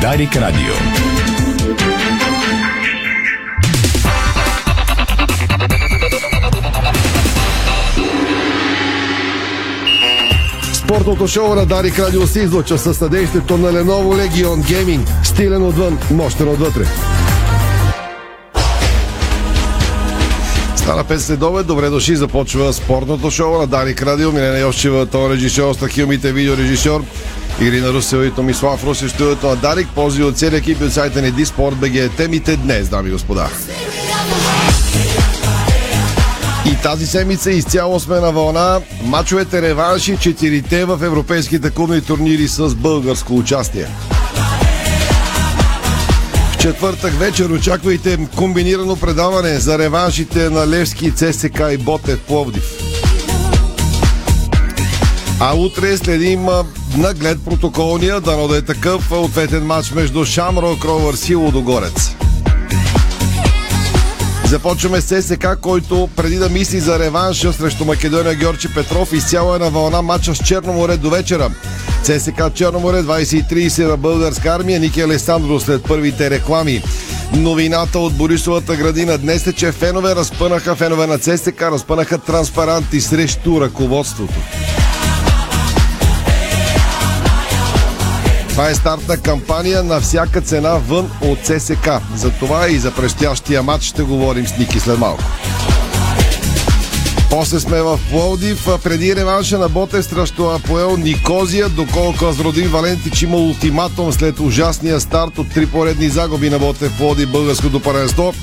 Дарик Радио. Спортното шоу на Дарик Радио се излуча със съдействието на Lenovo Legion Gaming. Стилен отвън, мощен отвътре. Стана 5 следове, добре дошли, започва спортното шоу на Дарик Радио. Милена Йовчева, тон режисьор, Стахилмите, видеорежисьор. Ирина Русева и Томислав Русев, студиото на Дарик. Пози от целия екип от сайта ни Диспорт БГ. Темите днес, дами и господа. И тази седмица изцяло сме на вълна. Мачовете реванши, четирите в европейските клубни турнири с българско участие. В четвъртък вечер очаквайте комбинирано предаване за реваншите на Левски, ЦСК и Ботев Пловдив. А утре следим наглед протоколния, дано да е такъв, ответен матч между Шамро Кровър и Лудогорец. Започваме с ССК, който преди да мисли за реванша срещу Македония Георги Петров изцяло е на вълна матча с Черноморе до вечера. ЦСК Черноморе 20.30 на българска армия. Ники Алесандро след първите реклами. Новината от Борисовата градина днес е, че фенове разпънаха, фенове на ЦСК разпънаха транспаранти срещу ръководството. Това е стартна кампания на всяка цена вън от ЦСК. За това и за предстоящия матч ще говорим с Ники след малко. После сме в Пловдив. Преди реванша на Ботев срещу Апоел Никозия, доколко Азродин Валентич има ултиматум след ужасния старт от три поредни загуби на Ботев Пловдив българското паренство.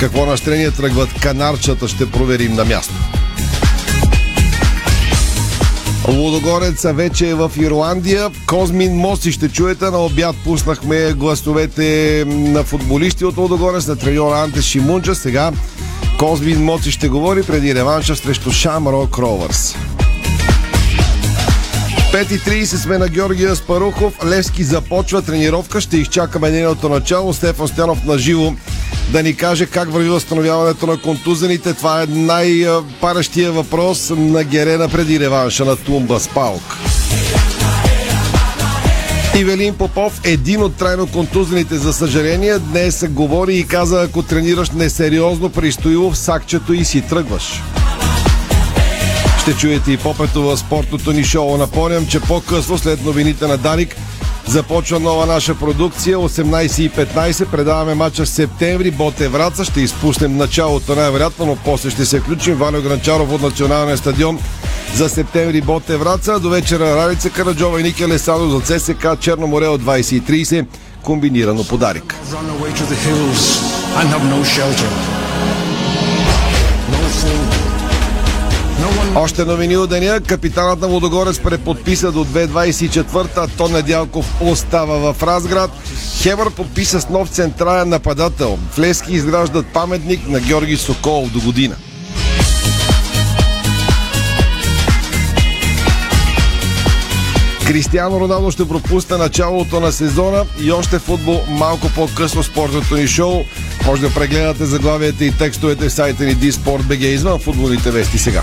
Какво настроение тръгват канарчата ще проверим на място. Лудогореца вече е в Ирландия. Козмин Моси ще чуете. На обяд пуснахме гласовете на футболисти от Лудогорец, на треньор Анте Шимунджа. Сега Козмин Моци ще говори преди реванша срещу Шамрок Ровърс. 5.30 сме на Георгия Спарухов. Левски започва тренировка. Ще изчакаме нейното начало. Стефан Стянов на живо да ни каже как върви възстановяването на контузените. Това е най-паращия въпрос на Герена преди реванша на Тумба Спалк. Ивелин Попов, един от трайно контузените, за съжаление, днес говори и каза, ако тренираш несериозно при Стоилов, сакчето и си тръгваш. Ще чуете и попето в спортното ни шоу. Напомням, че по-късно, след новините на Дарик, Започва нова наша продукция 18.15. Предаваме мача в септември. Боте Враца. Ще изпуснем началото най-вероятно, но после ще се включим. Ваня Гранчаров от Националния стадион за септември Боте Враца. До вечера Равица Караджова и Ники Лесадо за ЦСК Черноморе от 20.30. Комбинирано подарик. Още новини от деня. Капитанът на Лодогорец преподписа до 2024-та. То Недялков остава в Разград. Хевър подписа с нов централен нападател. В изграждат паметник на Георги Соколов до година. Кристиано Роналдо ще пропусне началото на сезона и още футбол малко по-късно спортното ни шоу. Може да прегледате заглавията и текстовете в сайта ни Диспорт.бг извън футболните вести сега.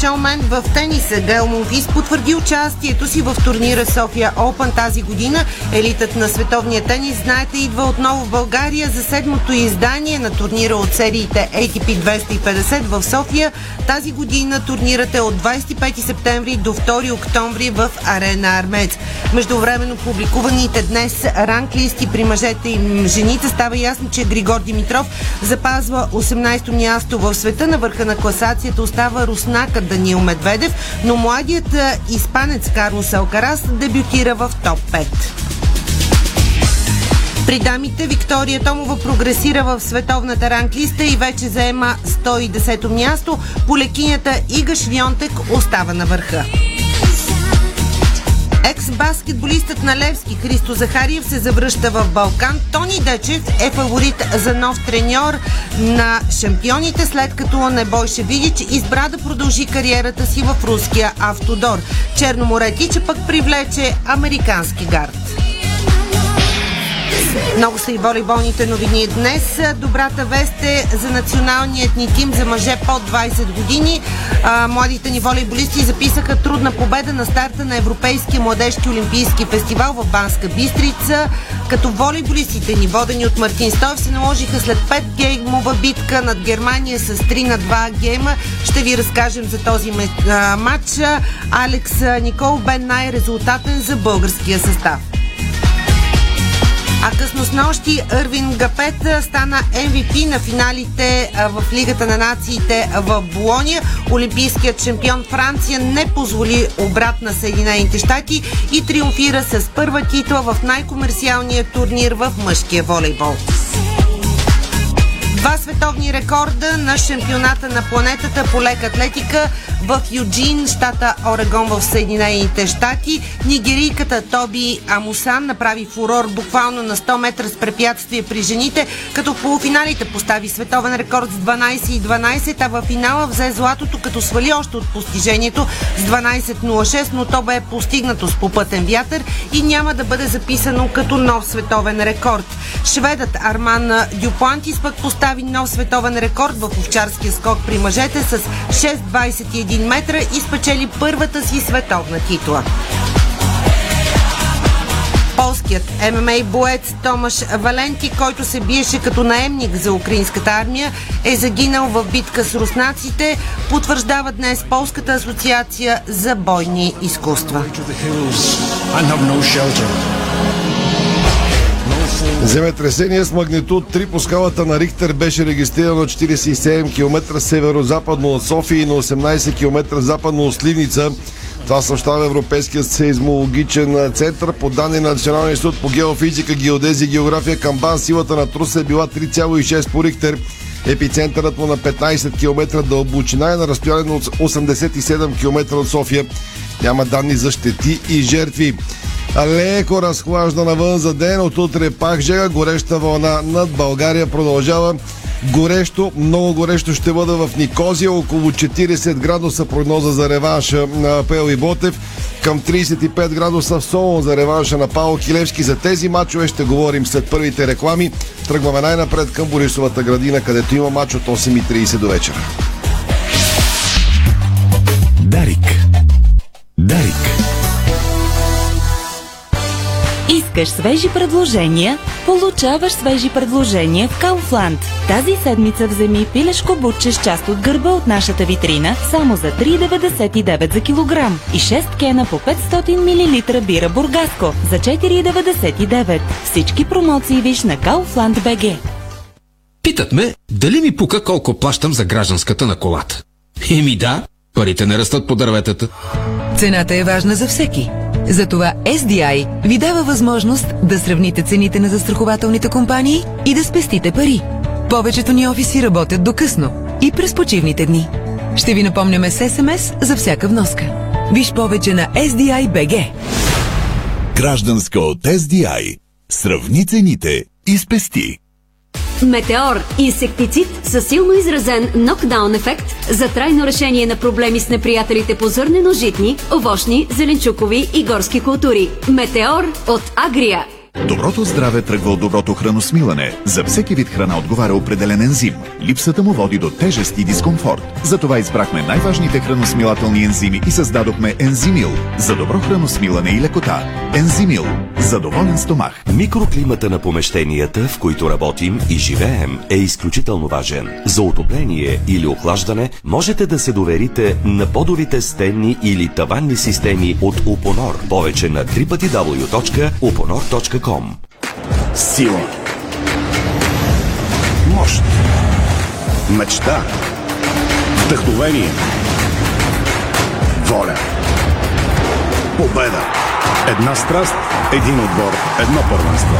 Шоумен в тениса Гел Монфис потвърди участието си в турнира София Open тази година. Елитът на световния тенис, знаете, идва отново в България за седмото издание на турнира от сериите ATP 250 в София. Тази година турнирът е от 25 септември до 2 октомври в Арена Армец. Междувременно публикуваните днес ранглисти при мъжете и жените става ясно, че Григор Димитров запазва 18-то място в света. На върха на класацията остава Руснак Даниил Медведев, но младият испанец Карлос Алкарас дебютира в топ 5. При дамите Виктория Томова прогресира в световната ранглиста и вече заема 110-то място. Полекинята Ига Швионтек остава на върха. Екс-баскетболистът на Левски Христо Захариев се завръща в Балкан. Тони Дечев е фаворит за нов треньор на шампионите, след като Небойше Видич избра да продължи кариерата си в руския автодор. Черноморе Тича пък привлече американски гард. Много са и волейболните новини днес. Добрата вест е за националният ни тим за мъже под 20 години. А, младите ни волейболисти записаха трудна победа на старта на Европейския младежки олимпийски фестивал в Банска Бистрица, като волейболистите ни, водени от Мартин Стоев, се наложиха след 5 геймова битка над Германия с 3 на 2 гейма. Ще ви разкажем за този матч. Алекс Никол бе най-резултатен за българския състав. А късно с нощиЪрвин Гапет стана MVP на финалите в Лигата на нациите в Болония. Олимпийският шампион Франция не позволи обрат на Съединените щати и триумфира с първа титла в най-комерциалния турнир в мъжкия волейбол. Два световни рекорда на шампионата на планетата по лека атлетика в Юджин, щата Орегон в Съединените щати. Нигерийката Тоби Амусан направи фурор буквално на 100 метра с препятствие при жените, като в полуфиналите постави световен рекорд с 12 и 12, а в финала взе златото, като свали още от постижението с 12.06, но то бе постигнато с попътен вятър и няма да бъде записано като нов световен рекорд. Шведът Арман Дюплантис пък постави нов световен рекорд в овчарския скок при мъжете с 6.21 метра и спечели първата си световна титла. Полският ММА боец Томаш Валенти, който се биеше като наемник за украинската армия, е загинал в битка с руснаците, потвърждава днес Полската асоциация за бойни изкуства. Земетресение с магнитуд 3 по скалата на Рихтер беше регистрирано 47 км северо-западно от София и на 18 км западно от Сливница. Това съобщава Европейският сейзмологичен център. По данни на Националния институт по геофизика, геодезия и география Камбан, силата на труса е била 3,6 по Рихтер. Епицентърът му на 15 км дълбочина е на разстояние от 87 км от София. Няма данни за щети и жертви. Леко разхлажда навън за ден, от утре пак жега, гореща вълна над България продължава. Горещо, много горещо ще бъде в Никозия, около 40 градуса прогноза за реванша на Пел и Ботев, към 35 градуса в Солон за реванша на Пао Килевски. За тези мачове ще говорим след първите реклами. Тръгваме най-напред към Борисовата градина, където има мач от 8.30 до вечера. Дарик. Искаш свежи предложения? Получаваш свежи предложения в Kaufland. Тази седмица вземи пилешко бутче с част от гърба от нашата витрина само за 3,99 за килограм и 6 кена по 500 мл бира Бургаско за 4,99. Всички промоции виж на Kaufland BG. Питат ме, дали ми пука колко плащам за гражданската на колата. Еми да, парите не растат по дърветата. Цената е важна за всеки. Затова SDI ви дава възможност да сравните цените на застрахователните компании и да спестите пари. Повечето ни офиси работят до късно и през почивните дни. Ще ви напомняме с СМС за всяка вноска. Виж повече на SDI BG. Гражданска от SDI. Сравни цените и спести. Метеор – инсектицид със силно изразен нокдаун ефект за трайно решение на проблеми с неприятелите по зърнено-житни, овощни, зеленчукови и горски култури. Метеор от Агрия. Доброто здраве тръгва от доброто храносмилане. За всеки вид храна отговаря определен ензим. Липсата му води до тежест и дискомфорт. Затова избрахме най-важните храносмилателни ензими и създадохме Ензимил за добро храносмилане и лекота. Ензимил за доволен стомах. Микроклимата на помещенията, в които работим и живеем, е изключително важен. За отопление или охлаждане можете да се доверите на подовите стенни или таванни системи от Упонор. Повече на Сила. Мощ. Мечта. Вдъхновение. Воля. Победа. Една страст, един отбор, едно първенство.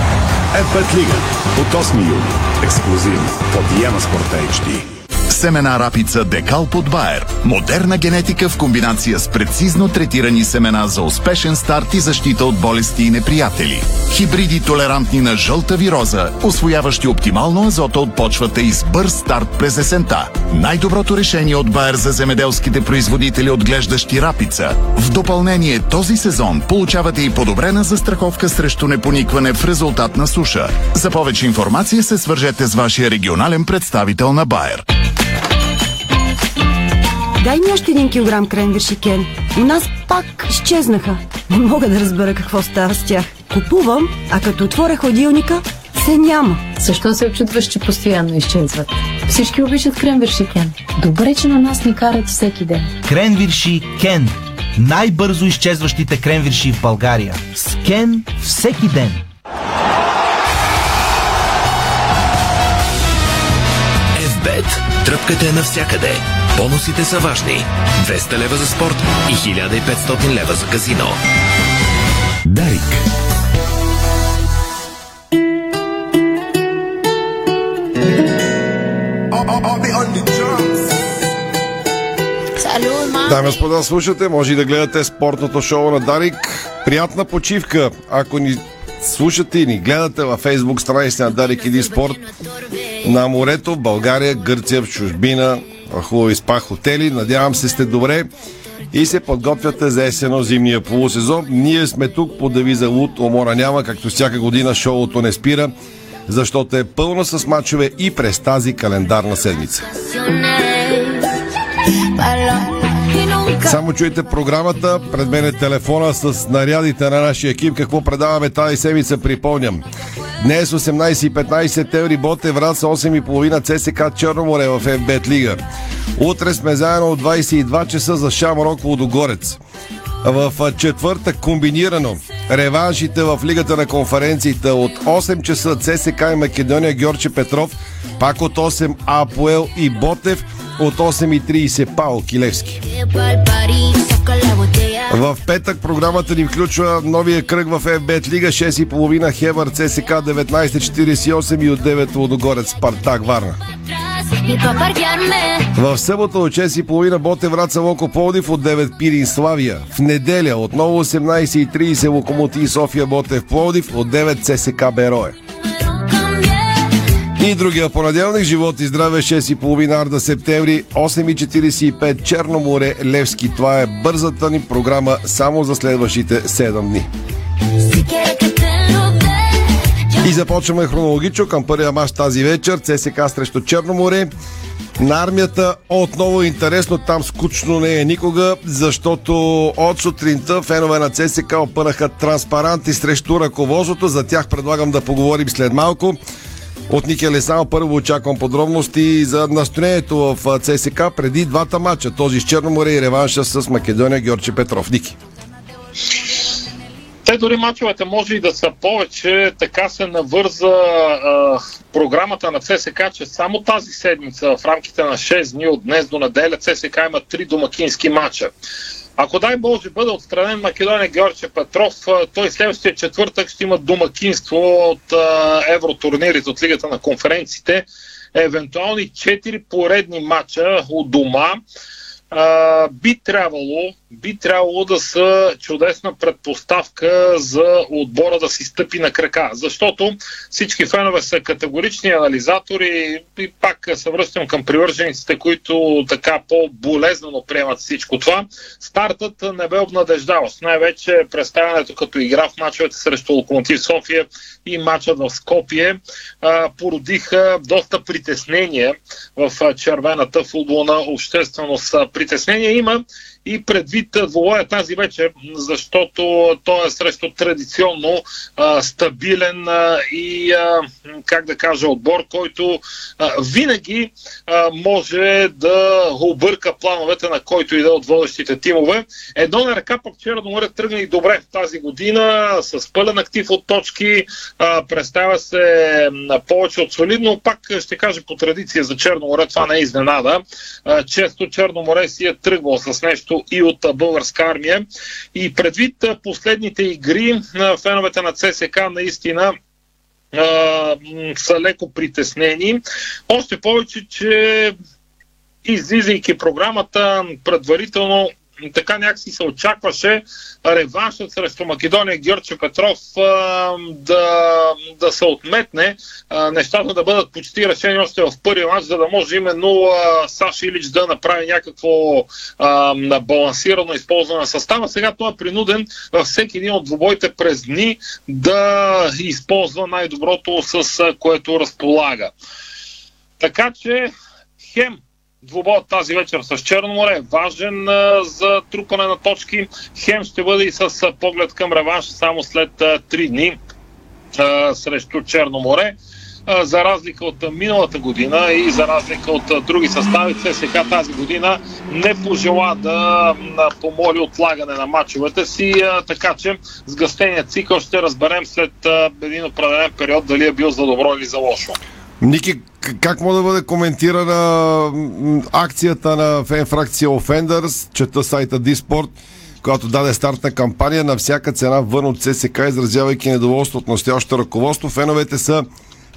F5 Лига. От 8 юли. Ексклюзивно. От Яна Спорта HD. Семена рапица Декалп от Байер. Модерна генетика в комбинация с прецизно третирани семена за успешен старт и защита от болести и неприятели. Хибриди толерантни на жълта вироза, освояващи оптимално азота от почвата и с бърз старт през есента. Най-доброто решение от Байер за земеделските производители, отглеждащи рапица. В допълнение този сезон получавате и подобрена застраховка срещу непоникване в резултат на суша. За повече информация се свържете с вашия регионален представител на Байер. Дай ми още един килограм кренвирши, Кен. У нас пак изчезнаха. Не мога да разбера какво става с тях. Купувам, а като отворя хладилника, се няма. Защо се очудваш, че постоянно изчезват? Всички обичат кренвирши Кен. Добре, че на нас ни карат всеки ден. Кренвирши Кен. Най-бързо изчезващите кренвирши в България. С Кен всеки ден. Тръпката е навсякъде. Бонусите са важни. 200 лева за спорт и 1500 лева за казино. Дарик. Дами и господа, слушате, може и да гледате спортното шоу на Дарик. Приятна почивка, ако ни слушате и ни гледате във фейсбук страниците на Дарик Иди Спорт на морето в България, Гърция, в чужбина, хубави спа хотели. Надявам се сте добре и се подготвяте за есено-зимния полусезон. Ние сме тук по девиза Луд, умора няма, както всяка година шоуто не спира, защото е пълно с мачове и през тази календарна седмица. Само чуйте програмата, пред мен е телефона с нарядите на нашия екип. Какво предаваме тази седмица, припомням. Днес 18.15 септември Боте Враца 8.30 ЦСК Черноморе в FBET Лига. Утре сме заедно от 22 часа за Шамрок Лудогорец. В четвъртък комбинирано реваншите в Лигата на конференциите от 8 часа ЦСК и Македония Георче Петров, пак от 8 Апоел и Ботев, от 8.30 Пао Килевски. В петък програмата ни включва новия кръг в FBET Лига 6.30 Хевър ЦСК 19.48 и от 9 Лодогорец Спартак Варна. В събота от 6.30 Боте Враца Локо Полдив от 9 Пирин Славия. В неделя отново 18.30 Локомотив София Ботев Пловдив от 9 ЦСК Берое. И другия понеделник, живот и здраве, 6.30 Арда септември, 8.45 Черно море, Левски. Това е бързата ни програма само за следващите 7 дни. И започваме хронологично към първия мач тази вечер. ЦСК срещу Черно море. На армията отново интересно, там скучно не е никога, защото от сутринта фенове на ЦСК опънаха транспаранти срещу ръководството. За тях предлагам да поговорим след малко. От Ники Лесао първо очаквам подробности за настроението в ЦСК преди двата мача. Този с Черноморе и реванша с Македония Георгий Петров. Ники. Те дори мачовете може и да са повече, така се навърза а, програмата на ЦСК, че само тази седмица в рамките на 6 дни от днес до неделя ЦСК има три домакински мача. Ако дай Боже бъде отстранен Македония Георгия Петров, той следващия четвъртък ще има домакинство от а, евротурнирите от Лигата на конференциите. Евентуални 4 поредни мача от дома а, би трябвало би трябвало да са чудесна предпоставка за отбора да си стъпи на крака. Защото всички фенове са категорични анализатори и пак се връщам към привържениците, които така по-болезнено приемат всичко това. Стартът не бе обнадеждаващ. Най-вече представянето като игра в мачовете срещу Локомотив София и матчът в Скопие породиха доста притеснения в червената футболна общественост. Притеснения има и предвид двоя тази вечер, защото той е срещу традиционно а, стабилен а, и, а, как да кажа, отбор, който а, винаги а, може да обърка плановете на който и да от водещите тимове. Едно на ръка пък Черно море тръгна и добре тази година, с пълен актив от точки, а, представя се на повече от солидно, пак ще кажа по традиция за Черно море, това не е изненада. А, често Черно море си е тръгвал с нещо също и от българска армия. И предвид последните игри, феновете на ЦСК наистина са леко притеснени. Още повече, че излизайки програмата предварително така някакси се очакваше реваншът срещу Македония Георгия Петров а, да, да се отметне, а, нещата да бъдат почти решени още в първи матч, за да може именно а, Саш Илич да направи някакво а, балансирано използване на състава. Сега той е принуден във всеки един от двубоите през дни да използва най-доброто, с което разполага. Така че хем двубой тази вечер с Черноморе е важен а, за трупане на точки. Хем ще бъде и с а, поглед към реванш само след а, 3 дни а, срещу Черноморе. А, за разлика от миналата година и за разлика от а, други състави, ЦСК тази година не пожела да а, помоли отлагане на матчовете си, а, така че с гъстения цикъл ще разберем след а, един определен период дали е бил за добро или за лошо. Ники, как може да бъде коментирана акцията на фен фракция Offenders, чета сайта Диспорт, която даде старт на кампания на всяка цена вън от ССК, изразявайки недоволство от настоящото ръководство. Феновете са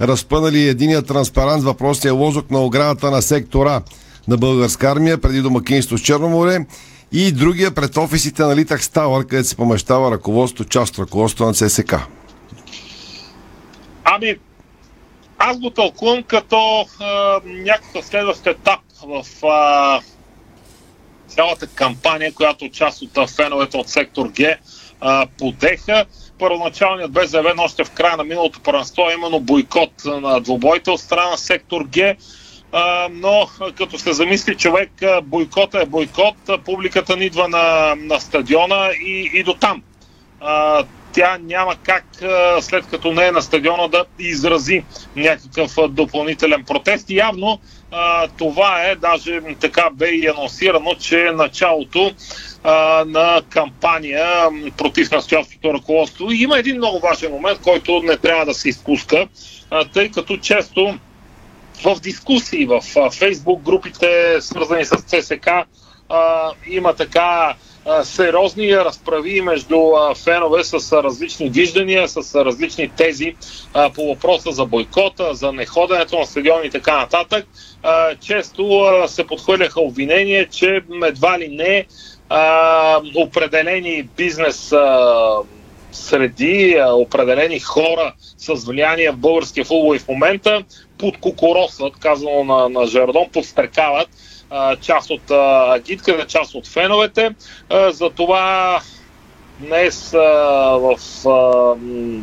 разпънали единия транспарант с въпросния лозок на оградата на сектора на българска армия преди домакинство с Черноморе и другия пред офисите на Литах Ставър, където се помещава ръководство, част от ръководството на ССК. Ами, аз го тълкувам като а, някакъв следващ етап в а, цялата кампания, която част от феновете от сектор Г подеха. Първоначалният бе заявен още в края на миналото първенство, именно бойкот на двубойте от страна на сектор Г. А, но като се замисли човек, бойкота е бойкот, публиката ни идва на, на стадиона и, и до там. А, тя няма как след като не е на стадиона да изрази някакъв допълнителен протест. Явно това е, даже така бе и анонсирано, че е началото на кампания против настоящото ръководство. И има един много важен момент, който не трябва да се изпуска, тъй като често в дискусии в Фейсбук групите, свързани с ЦСК, има така сериозни разправи между фенове с различни виждания, с различни тези по въпроса за бойкота, за неходенето на стадиони и така нататък. Често се подхвърляха обвинения, че едва ли не определени бизнес среди, определени хора с влияние в българския футбол и в момента подкокоросват, казано на, на Жардон, подстрекават част от агитката, част от феновете. За това днес в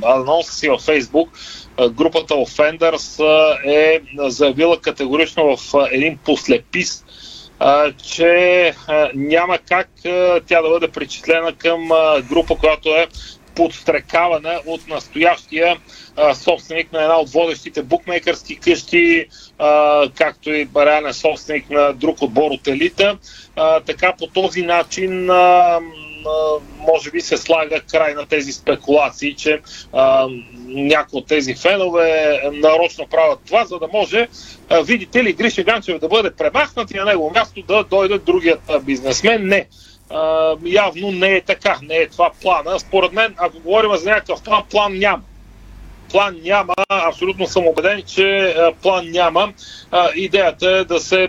анонса си във Фейсбук групата Offenders е заявила категорично в един послепис, че няма как тя да бъде причислена към група, която е подстрекавана от настоящия а, собственик на една от водещите букмейкърски къщи, а, както и реален собственик на друг отбор от елита. А, така по този начин а, може би се слага край на тези спекулации, че някои от тези фенове нарочно правят това, за да може, а, видите ли, Гриша Ганчев да бъде премахнат и на негово място да дойде другият бизнесмен. Не. А, явно не е така, не е това плана. Според мен, ако говорим за някакъв план, план няма план няма. Абсолютно съм убеден, че план няма. Идеята е да се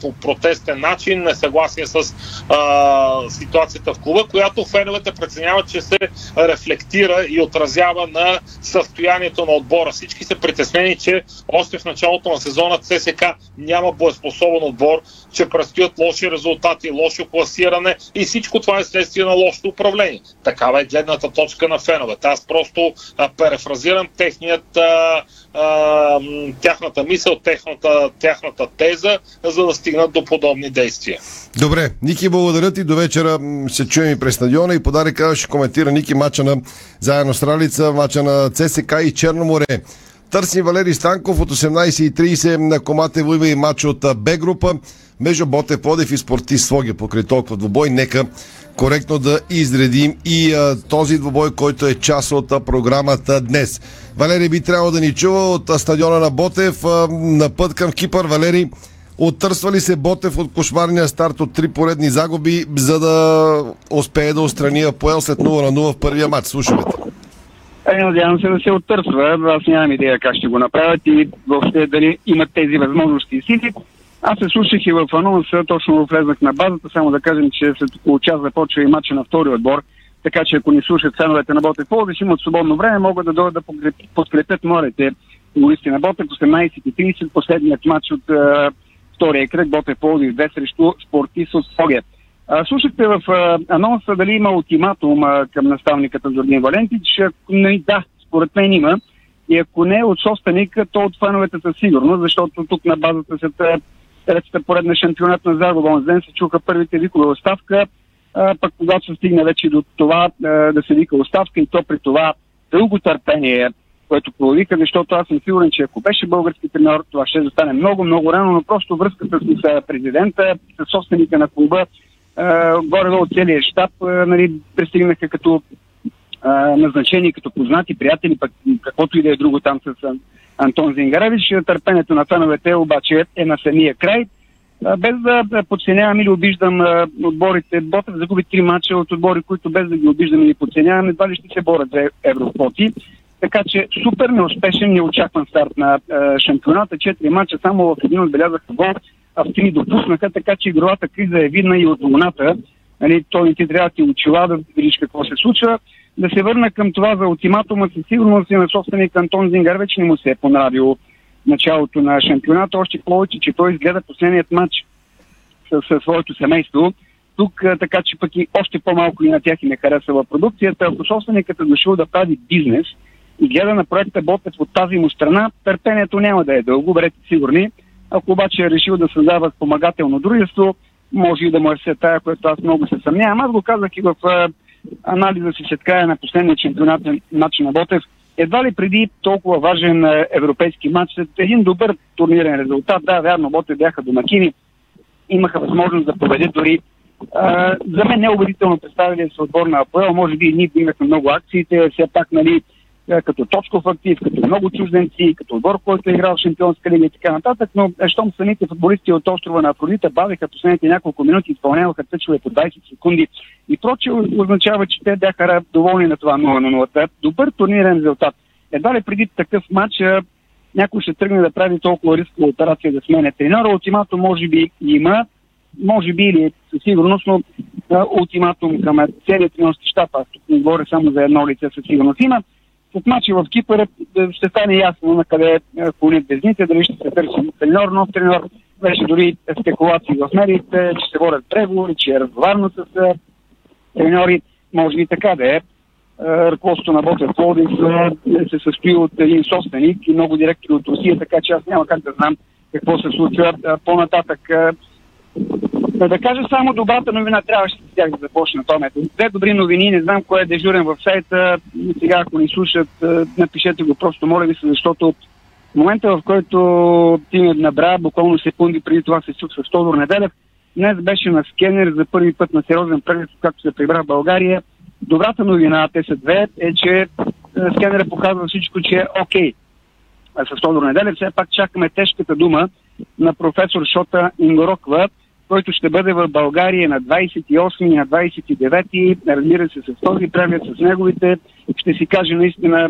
по протестен начин, несъгласие с а, ситуацията в клуба, която феновете преценяват, че се рефлектира и отразява на състоянието на отбора. Всички са притеснени, че още в началото на сезона ЦСК няма боеспособен отбор, че предстоят лоши резултати, лошо класиране и всичко това е следствие на лошото управление. Такава е гледната точка на феновете. Аз просто а, перефразирам техният а, а, тяхната мисъл, техната, тяхната теза, за да стигнат до подобни действия. Добре, Ники, благодаря ти. До вечера се чуем и през стадиона и подари казва, ще коментира Ники мача на заедно с Ралица, мача на ЦСК и Черноморе. Търсим Валери Станков от 18.30 на Комате Вуйва и матч от Б група между Боте Подев и Спортист Своги покрай толкова двубой. Нека коректно да изредим и а, този двубой, който е част от а, програмата днес. Валери би трябвало да ни чува от а, стадиона на Ботев а, на път към Кипър. Валери, Оттърсва ли се Ботев от кошмарния старт от три поредни загуби, за да успее да устрани Апоел след 0 на 0 в първия матч? Слушаме. Е, надявам се да се оттърсва. Аз нямам идея как ще го направят и въобще дали имат тези възможности и сили. Аз се слушах и в анонса, точно влезнах на базата, само да кажем, че след около час започва и матча на втори отбор, така че ако ни слушат феновете на Ботев Пловдив, имат свободно време, могат да дойдат да подкрепят, морете футболисти на Ботев. 18.30 последният матч от uh, втория кръг Ботев Пловдив 2 срещу Спортис от Согет. Uh, слушахте в анонса дали има ултиматум към наставниката Зордин Валентич. Не, да, според мен има. И ако не от собственика, то от фановете със сигурност, защото тук на базата се третата поредна шампионат на Загоба. ден се чуха първите викове оставка, а, пък когато се стигне вече до това а, да се вика оставка и то при това дълго търпение, което проявиха, защото аз съм сигурен, че ако беше български тренер, това ще да стане много, много рано, но просто връзката с президента, с собственика на клуба, горе-долу целият щаб, нали, пристигнаха като назначени, като познати приятели, пък каквото и да е друго там с Антон Зингаревич. Търпението на феновете обаче е на самия край. Без да подценявам или обиждам отборите, Ботев загуби три мача от отбори, които без да ги обиждам или подценявам, едва ли ще се борят за евроквоти. Така че супер неуспешен, неочакван старт на шампионата. Четири мача само в един отбелязаха гол, а в три допуснаха, така че игровата криза е видна и от луната. Нали, той ти трябва да ти очила да видиш какво се случва да се върна към това за ултиматума, със сигурност и на собственик Антон Зингар вече не му се е понравило началото на шампионата, още повече, че той изгледа последният матч със своето семейство. Тук, така че пък и още по-малко и на тях и не харесва продукцията. Ако собственикът е дошъл да прави бизнес и гледа на проекта Ботев от тази му страна, търпението няма да е дълго, бъдете сигурни. Ако обаче е решил да създава спомагателно дружество, може и да му е все тая, което аз много се съмнявам. Аз го казах и в анализа си след края на последния чемпионат матч на Ботев, едва ли преди толкова важен европейски матч, един добър турнирен резултат, да, вярно, Ботев бяха домакини, имаха възможност да победят дори а, за мен неубедително представили се отбор на АПЛ, може би ние имахме много акциите, все пак, нали, като точков актив, като много чужденци, като отбор, който е играл в Шампионска лига и така нататък, но е, щом самите футболисти от острова на Афродита бавиха последните няколко минути, изпълняваха тъчове по 20 секунди и проче означава, че те бяха доволни на това 0 на 0. Добър турнирен резултат. Едва ли преди такъв матч някой ще тръгне да прави толкова рискова операция да смене тренера. Ултиматум може би има, може би или със сигурност, но ултиматум към целият тренерски щаб, аз тук не говоря само за едно лице със сигурност има, след мача в Кипър е, ще стане ясно на къде клонят безните, дали ще се търси треньор, нов треньор. Беше дори спекулации в медиите, че се водят преговори, че е разговарно с треньори. Може и така да е. Ръководството на Ботев Плодив се състои от един собственик и много директори от Русия, така че аз няма как да знам какво се случва по-нататък. Да, да кажа само добрата новина, трябваше с тях да започна това метод. Две добри новини, не знам кой е дежурен в сайта. Сега, ако ни слушат, напишете го просто, моля ви се, защото в момента, в който ти ме набра, буквално секунди преди това се случва с Тодор Неделев, днес беше на скенер за първи път на сериозен преглед, както се прибра в България. Добрата новина, те са две, е, че скенера показва всичко, че е окей. Okay. С Тодор Неделев все пак чакаме тежката дума на професор Шота Ингороква, който ще бъде в България на 28 и на 29, разбира се, с този преглед, с неговите, ще си каже наистина е,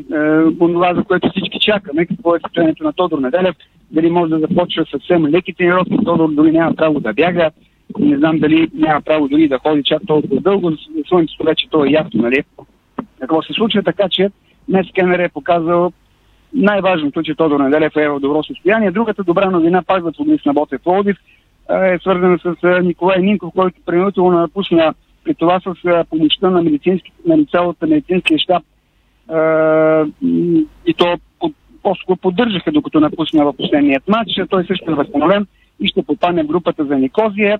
това, за което всички чакаме, какво е състоянието на Тодор Неделев, дали може да започва съвсем леки тренировки, Тодор дори няма право да бяга, не знам дали няма право дори да ходи чак толкова дълго, слънцето вече то е ясно, нали? Какво се случва, така че днес Кенер е показал най-важното, че Тодор Неделев е в добро състояние. Другата добра новина, пак за футболист на Ботев Плодив, е свързана с Николай Нинков, който принудително напусна при това с помощта на, на цялата медицинския щаб и то просто го поддържаха, докато напусна в последният матч. Той също е възстановен и ще попадне в групата за Никозия,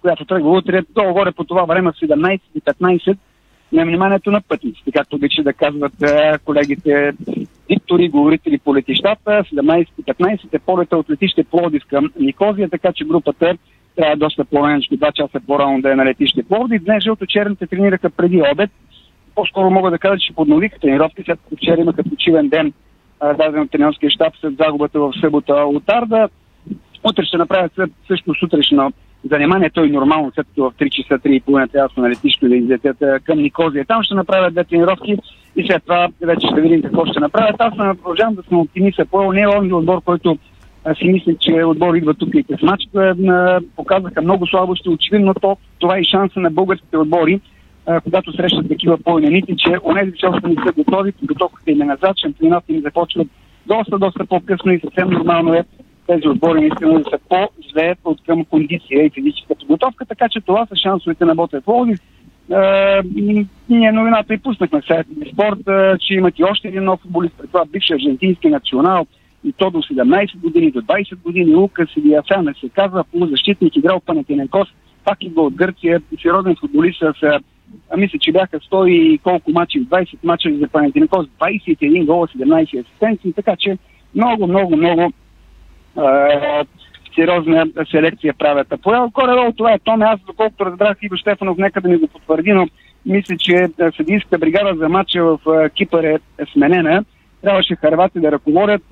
която тръгва утре. Долу-горе по това време в 17 и 15 на вниманието на пътниците, както обича да казват колегите диктори, говорители по летищата. 17-15 е полета от летище Пловдив към Никозия, така че групата трябва доста по-раничко, два часа по-рано да е на летище Пловдив. Днес жълто-черните тренираха преди обед. По-скоро мога да кажа, че подновиха тренировки, след като вчера имаха почивен ден даден от тренерския щаб след загубата в събота от Арда. Утре ще направят също сутрешно заниманието е нормално, след като в 3 часа, 3 и половина трябва да са на летището да излетят а, към Никозия. Там ще направят две тренировки и след това вече ще видим какво ще направят. Аз съм продължавам да съм оптимист. Апоел не е онзи отбор, който а, си мисля, че отбор идва тук и матч. а, Показаха много слабо, ще очевидно то, това е и шанса на българските отбори, а, когато срещат такива по-именити, че онези, че още не са готови, подготовката им е назад, шампионата им започват доста, доста по-късно и съвсем нормално е тези отбори наистина да са по-зле от към кондиция и физическа подготовка, така че това са шансовете на Ботев Пловдив. Е, ние новината и пуснахме в сайта на спорт, е, че имат и още един нов футболист, пред това бивш аржентински национал, и то до 17 години, до 20 години, Лукас или Асана се казва, полузащитник, играл Панатиненкос, пак идва от Гърция, сериозен футболист с а, мисля, че бяха 100 и колко мачи, 20 мача за Панатинекос, 21 гола, 17 асистенции, така че много, много, много сериозна селекция правят. А по горе това е Томе. Аз, доколкото разбрах и до Штефанов, нека да ми го потвърди, но мисля, че съдийската бригада за матча в Кипър е сменена. Трябваше харвати да ръководят.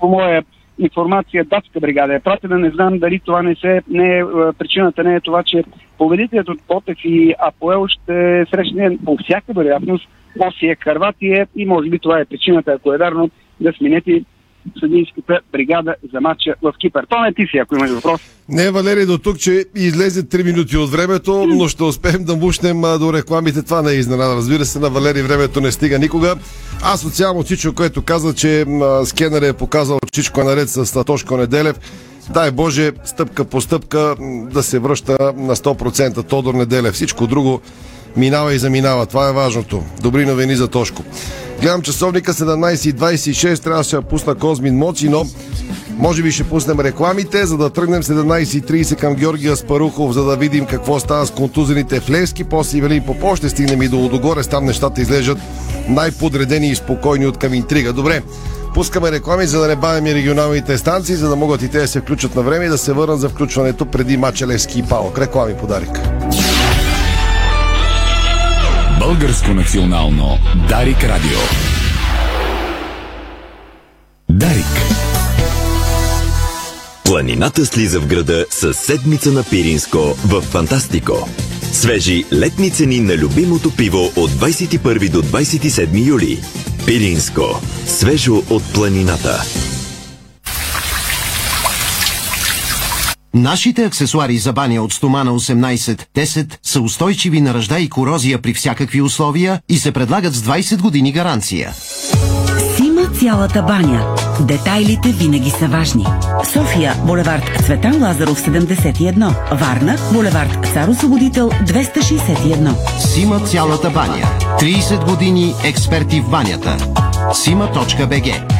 По моя информация, датска бригада е пратена. Не знам дали това не се, не е, причината не е това, че победителят от Потев и Апоел ще срещне по всяка вероятност Осия Харватия и може би това е причината, ако е вярно, да сменете съдийската бригада за матча в Кипър. Това не ти си, ако имаш въпрос. Не, Валери, до тук, че излезе 3 минути от времето, но ще успеем да мушнем до рекламите. Това не е изненада. Разбира се, на Валери времето не стига никога. Аз от Чичо, което каза, че скенер е показал Чичко наред с Тошко Неделев. Дай Боже, стъпка по стъпка да се връща на 100% Тодор Неделев. Всичко друго минава и заминава. Това е важното. Добри новини за Тошко. Гледам часовника 17.26, трябваше да пусна Козмин Моци, но може би ще пуснем рекламите, за да тръгнем 17.30 към Георгия Спарухов, за да видим какво става с контузените в Левски. После Ивелин Попов ще стигнем и до Лодогорец. Там нещата излежат най-подредени и спокойни от към интрига. Добре, пускаме реклами, за да не бавим и регионалните станции, за да могат и те да се включат на време и да се върнат за включването преди мача Левски и Палок. Реклами подарик. Българско национално Дарик Радио. Дарик. Планината слиза в града с седмица на Пиринско в Фантастико. Свежи летни цени на любимото пиво от 21 до 27 юли. Пиринско. Свежо от планината. Нашите аксесуари за баня от стомана 18-10 са устойчиви на ръжда и корозия при всякакви условия и се предлагат с 20 години гаранция. Сима цялата баня. Детайлите винаги са важни. София, булевард Цветан Лазаров 71. Варна, булевард Цар Освободител 261. Сима цялата баня. 30 години експерти в банята. Сима.бг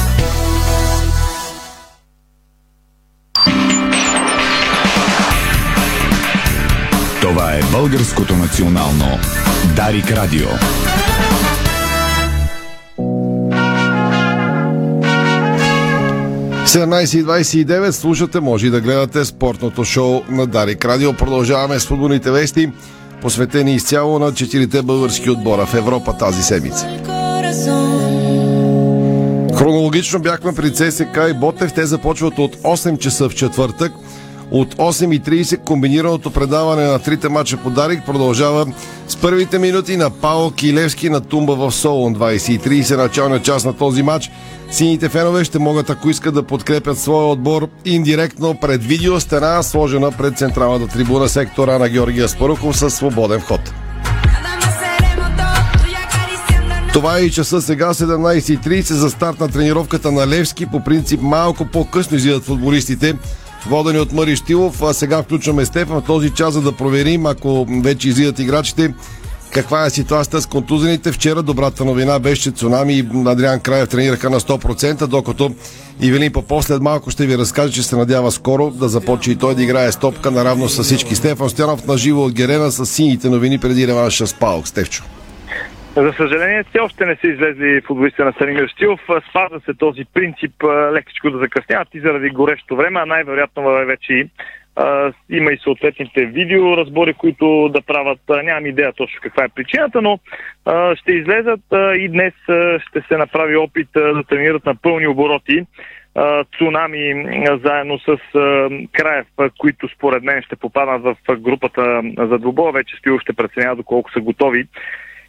Това е Българското национално Дарик Радио. В 17.29 слушате, може и да гледате спортното шоу на Дарик Радио. Продължаваме с футболните вести, посветени изцяло на четирите български отбора в Европа тази седмица. Хронологично бяхме при ЦСК и Ботев. Те започват от 8 часа в четвъртък. От 8.30 комбинираното предаване на трите мача по Дарик продължава с първите минути на Пао Килевски на Тумба в Солон. 20.30 начална част на този матч. Сините фенове ще могат, ако искат да подкрепят своя отбор индиректно пред видео стена, сложена пред централната трибуна сектора на Георгия Спарухов със свободен вход. Това е и часа сега 17.30 за старт на тренировката на Левски. По принцип малко по-късно излизат футболистите водени от Мари Штилов. А сега включваме Стефан в този час, за да проверим, ако вече излизат играчите, каква е ситуацията с контузените. Вчера добрата новина беше, че Цунами и Адриан Краев тренираха на 100%, докато Ивелин Попов след малко ще ви разкаже, че се надява скоро да започне и той да играе стопка наравно с всички. Стефан Стоянов на живо от Герена с сините новини преди реванша с Паук. Стефчо. За съжаление, все още не са излезли футболистите на Станимир Стилов. Спазва се този принцип лекичко да закъсняват и заради горещо време, а най-вероятно вече а, има и съответните видеоразбори, които да правят. Нямам идея точно каква е причината, но ще излезат и днес ще се направи опит да тренират на пълни обороти. Цунами заедно с Краев, които според мен ще попаднат в групата за двубоя. Вече Стил ще преценява доколко са готови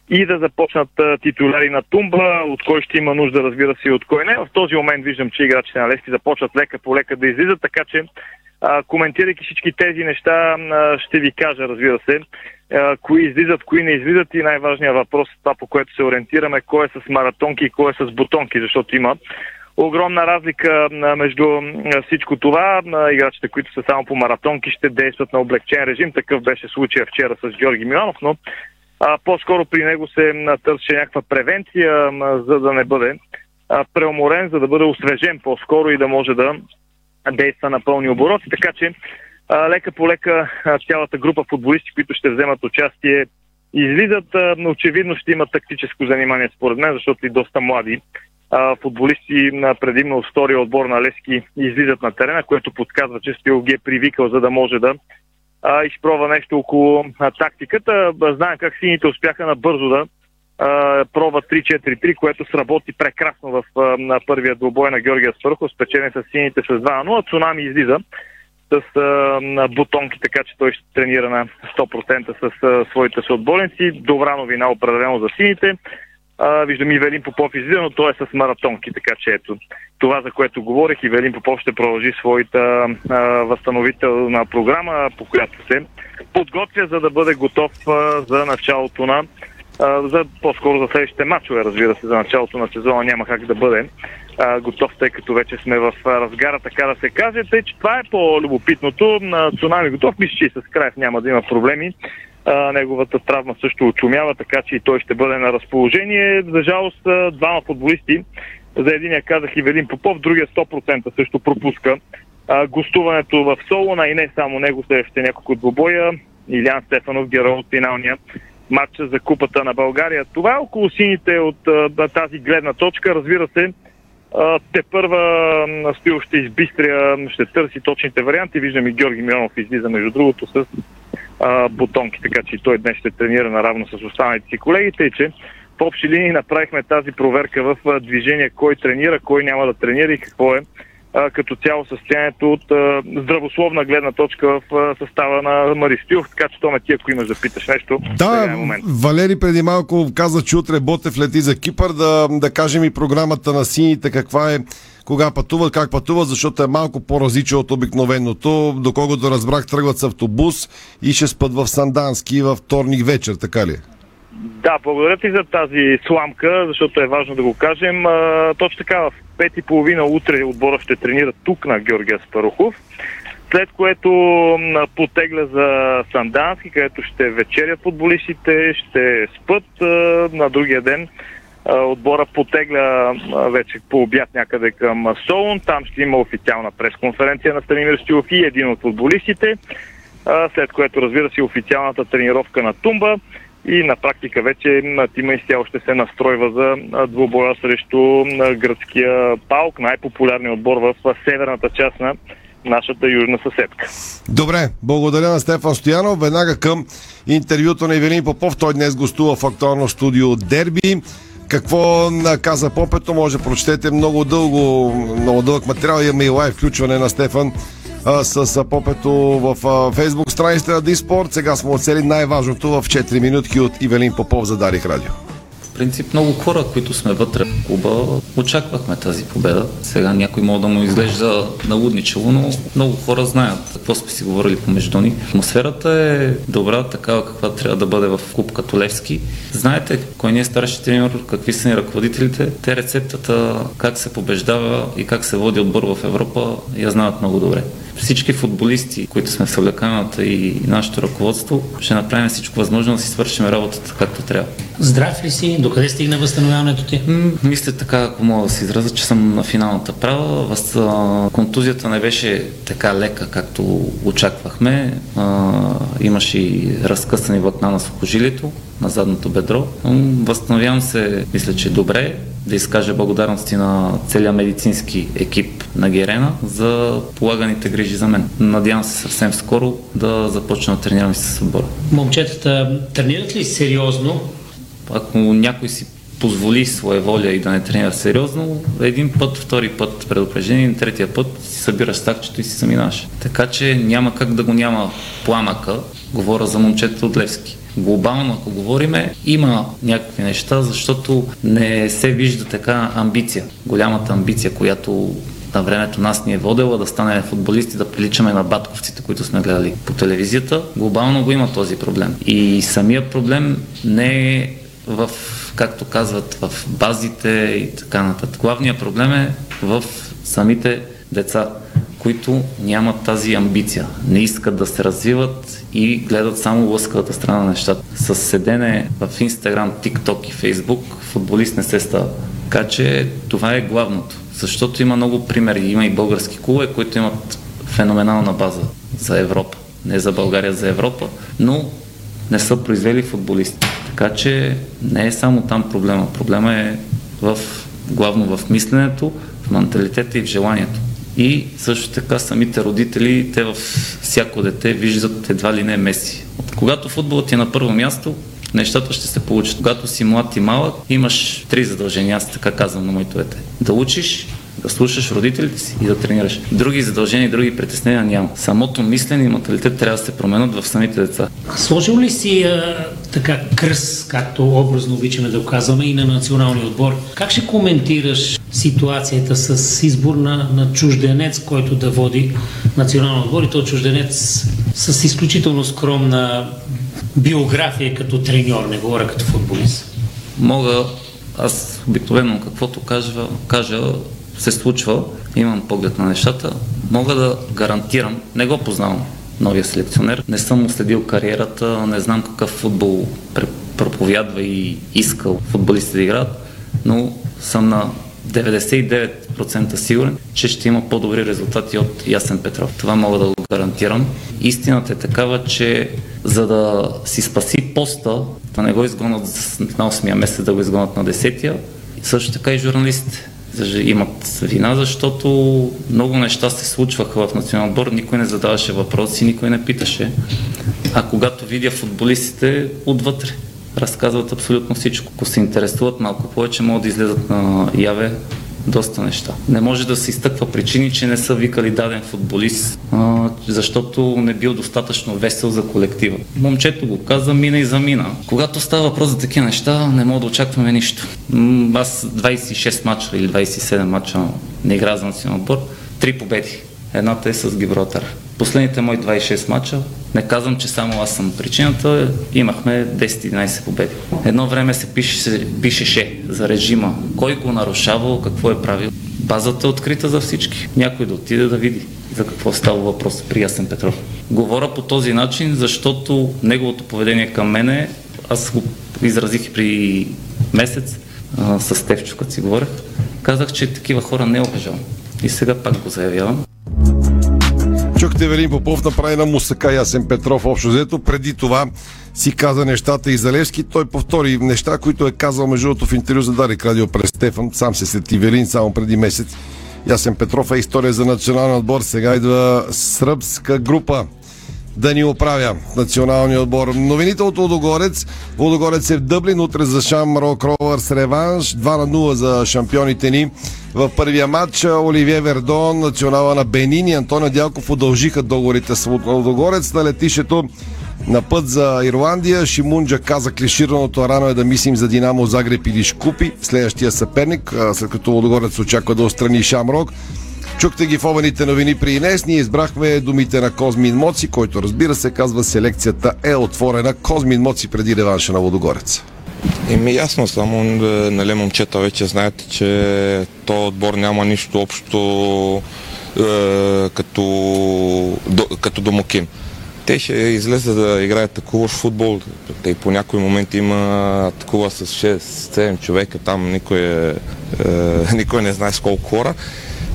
и да започнат титуляри на тумба, от кой ще има нужда, разбира се, и от кой не. В този момент виждам, че играчите на Лески започват лека по лека да излизат, така че а, коментирайки всички тези неща, а, ще ви кажа, разбира се, а, кои излизат, кои не излизат и най-важният въпрос, това по което се ориентираме, кой е с маратонки и кой е с бутонки, защото има огромна разлика между всичко това. Играчите, които са само по маратонки, ще действат на облегчен режим. Такъв беше случая вчера с Георги Миланов, но а, по-скоро при него се търсеше някаква превенция, а, за да не бъде а, преуморен, за да бъде освежен по-скоро и да може да действа на пълни обороти. Така че а, лека по лека а, цялата група футболисти, които ще вземат участие, излизат. А, очевидно ще имат тактическо занимание според мен, защото и доста млади а, футболисти на предимно втория отбор на Лески излизат на терена, което подсказва, че Стил ги е привикал, за да може да а, изпробва нещо около а, тактиката. Знаем как сините успяха набързо да а, пробва 3-4-3, което сработи прекрасно в а, на първия двубой на Георгия Свърхов, спечелен с сините с 2-0. Цунами излиза с а, бутонки, така че той ще тренира на 100% с а, своите съотборници. Добра новина определено за сините. А, виждам и Велин Попов излиза, но той е с маратонки, така че ето това, за което говорех, и Велин Попов ще продължи своята а, възстановителна програма, по която се подготвя, за да бъде готов а, за началото на а, за по-скоро за следващите матчове, разбира се, за началото на сезона няма как да бъде а, готов, тъй като вече сме в разгара, така да се каже. Тъй, че това е по-любопитното. На Цунами готов, мисля, че и с Краев няма да има проблеми. А, неговата травма също очумява, така че и той ще бъде на разположение. За жалост, двама футболисти, за единия казах и Велин Попов, другия 100% също пропуска а, гостуването в Солона и не само него, следващите няколко двобоя. Илян Стефанов, герой от финалния матч за Купата на България. Това е около сините от а, тази гледна точка. Разбира се, те първа Стил ще избистря, ще търси точните варианти. Виждам и Георги Милонов излиза между другото с а, бутонки, така че и той днес ще тренира наравно с останалите си колеги, тъй че в общи линии направихме тази проверка в движение, кой тренира, кой няма да тренира и какво е а, като цяло състоянието от а, здравословна гледна точка в а, състава на Маристилов, така че Томе ти, ако имаш да питаш нещо, да, е момент. Валери преди малко каза, че утре Ботев лети за Кипър, да, да кажем и програмата на сините, каква е кога пътуват, как пътуват, защото е малко по-различно от обикновеното. Доколкото разбрах, тръгват с автобус и ще спът в Сандански във вторник вечер, така ли? Да, благодаря ти за тази сламка, защото е важно да го кажем. А, точно така, в пет и половина утре отбора ще тренира тук на Георгия Спарухов, след което потегля за Сандански, където ще вечерят футболистите, ще спът а, на другия ден. а, Отбора потегля а, вече по обяд някъде към Солун. Там ще има официална пресконференция на Станимир Стилов и един от футболистите а, след което разбира се официалната тренировка на Тумба и на практика вече тима изцяло ще се настройва за двубоя срещу гръцкия Паук, най-популярният отбор в северната част на нашата южна съседка. Добре, благодаря на Стефан Стоянов. Веднага към интервюто на Ивелин Попов. Той днес гостува в актуално студио Дерби. Какво каза Попето, може да прочетете много дълго, много дълъг материал. Имаме и лайв включване на Стефан а, с Попето в а, фейсбук страницата на Диспорт. Сега сме оцели най-важното в 4 минутки от Ивелин Попов за Дарик Радио. В принцип много хора, които сме вътре в клуба, очаквахме тази победа. Сега някой може да му изглежда налудничево, но много хора знаят какво сме си говорили помежду ни. Атмосферата е добра, такава каква трябва да бъде в клуб като Левски. Знаете кой ни е старши тренер, какви са ни ръководителите. Те рецептата как се побеждава и как се води отбор в Европа я знаят много добре всички футболисти, които сме в съблеканата и нашето ръководство, ще направим всичко възможно да си свършим работата както трябва. Здрав ли си? Докъде стигна възстановяването ти? М, Мисля така, ако мога да се изразя, че съм на финалната права. Въз, контузията не беше така лека, както очаквахме. А, имаше и разкъсани влакна на сухожилието, на задното бедро. Възстановявам се, мисля, че добре. Да изкажа благодарности на целия медицински екип на Герена за полаганите грижи за мен. Надявам се съвсем скоро да започна да тренирам с отбора. Момчетата тренират ли сериозно? Ако някой си позволи своя воля и да не тренира сериозно, един път, втори път предупреждение, третия път си събираш стакчето и си заминаваш. Така че няма как да го няма пламъка, говоря за момчета от Левски. Глобално, ако говориме, има някакви неща, защото не се вижда така амбиция. Голямата амбиция, която на времето нас ни е водела да станем футболисти, да приличаме на батковците, които сме гледали по телевизията. Глобално го има този проблем. И самия проблем не е в, както казват, в базите и така нататък. Главният проблем е в самите деца, които нямат тази амбиция. Не искат да се развиват и гледат само лъскавата страна на нещата. С седене в Инстаграм, TikTok и Фейсбук футболист не се става. Така че това е главното. Защото има много примери. Има и български клубове, които имат феноменална база за Европа. Не за България, за Европа, но не са произвели футболисти. Така че не е само там проблема. Проблема е в, главно в мисленето, в менталитета и в желанието. И също така самите родители, те в всяко дете виждат едва ли не Меси. Когато футболът е на първо място, нещата ще се получат. Когато си млад и малък, имаш три задължения, аз така казвам на моето дете. Да учиш, да слушаш родителите си и да тренираш. Други задължения други притеснения няма. Самото мислене и менталитет трябва да се променят в самите деца. Сложил ли си а, така кръст, както образно обичаме да го казваме, и на националния отбор? Как ще коментираш ситуацията с избор на, на чужденец, който да води националния отбор и то чужденец с изключително скромна биография като треньор, не говоря като футболист? Мога, аз обикновено каквото кажа, кажа се случва, имам поглед на нещата, мога да гарантирам, не го познавам новия селекционер, не съм следил кариерата, не знам какъв футбол проповядва и искал футболистите да играят, но съм на 99% сигурен, че ще има по-добри резултати от Ясен Петров. Това мога да го гарантирам. Истината е такава, че за да си спаси поста, да не го изгонят на 8-я месец, да го изгонят на 10-я, също така и журналистите имат вина, защото много неща се случваха в национал отбор, никой не задаваше въпроси, никой не питаше. А когато видя футболистите отвътре, разказват абсолютно всичко. Ако се интересуват малко повече, могат да излезат на яве доста неща. Не може да се изтъква причини, че не са викали даден футболист, защото не бил достатъчно весел за колектива. Момчето го каза, мина и замина. Когато става въпрос за такива неща, не мога да очакваме нищо. Аз 26 мача или 27 мача не игра за национал отбор, три победи. Едната е с Гибралтар. Последните мои 26 мача, не казвам, че само аз съм причината, имахме 10-11 победи. Едно време се пише, пишеше за режима, кой го нарушавал, какво е правил. Базата е открита за всички. Някой да отиде да види за какво става въпрос при Ясен Петров. Говоря по този начин, защото неговото поведение към мене, аз го изразих при месец а, с Стевчо, като си говорех, казах, че такива хора не обижавам. И сега пак го заявявам. Чухте Велин Попов направи на Мусака Ясен Петров общо взето. Преди това си каза нещата и за Левски. Той повтори неща, които е казал между другото в интервю за Дарик Радио през Стефан. Сам се сети Велин само преди месец. Ясен Петров е история за национален отбор. Сега идва сръбска група да ни оправя националния отбор. Новините от Лодогорец. Лодогорец е в Дъблин. Утре за Шамрок Ровърс реванш. 2 на 0 за шампионите ни. В първия матч Оливие Вердон, национала на Бенин и Антонио Дялков удължиха договорите с Лодогорец на летището на път за Ирландия. Шимунджа каза клишираното рано е да мислим за Динамо Загреб или Шкупи, следващия съперник, след като Лодогорец очаква да отстрани Шамрок. Чухте ги в обените новини при Инес. Ние избрахме думите на Козмин Моци, който разбира се казва селекцията е отворена. Козмин Моци преди реванша на Водогорец. Еми ясно, само нали, момчета вече знаете, че то отбор няма нищо общо е, като, до, като домокин. Те ще излезат да играят такова футбол. Те по някои моменти има такова с 6-7 човека, там никой, е, е, никой не знае с колко хора.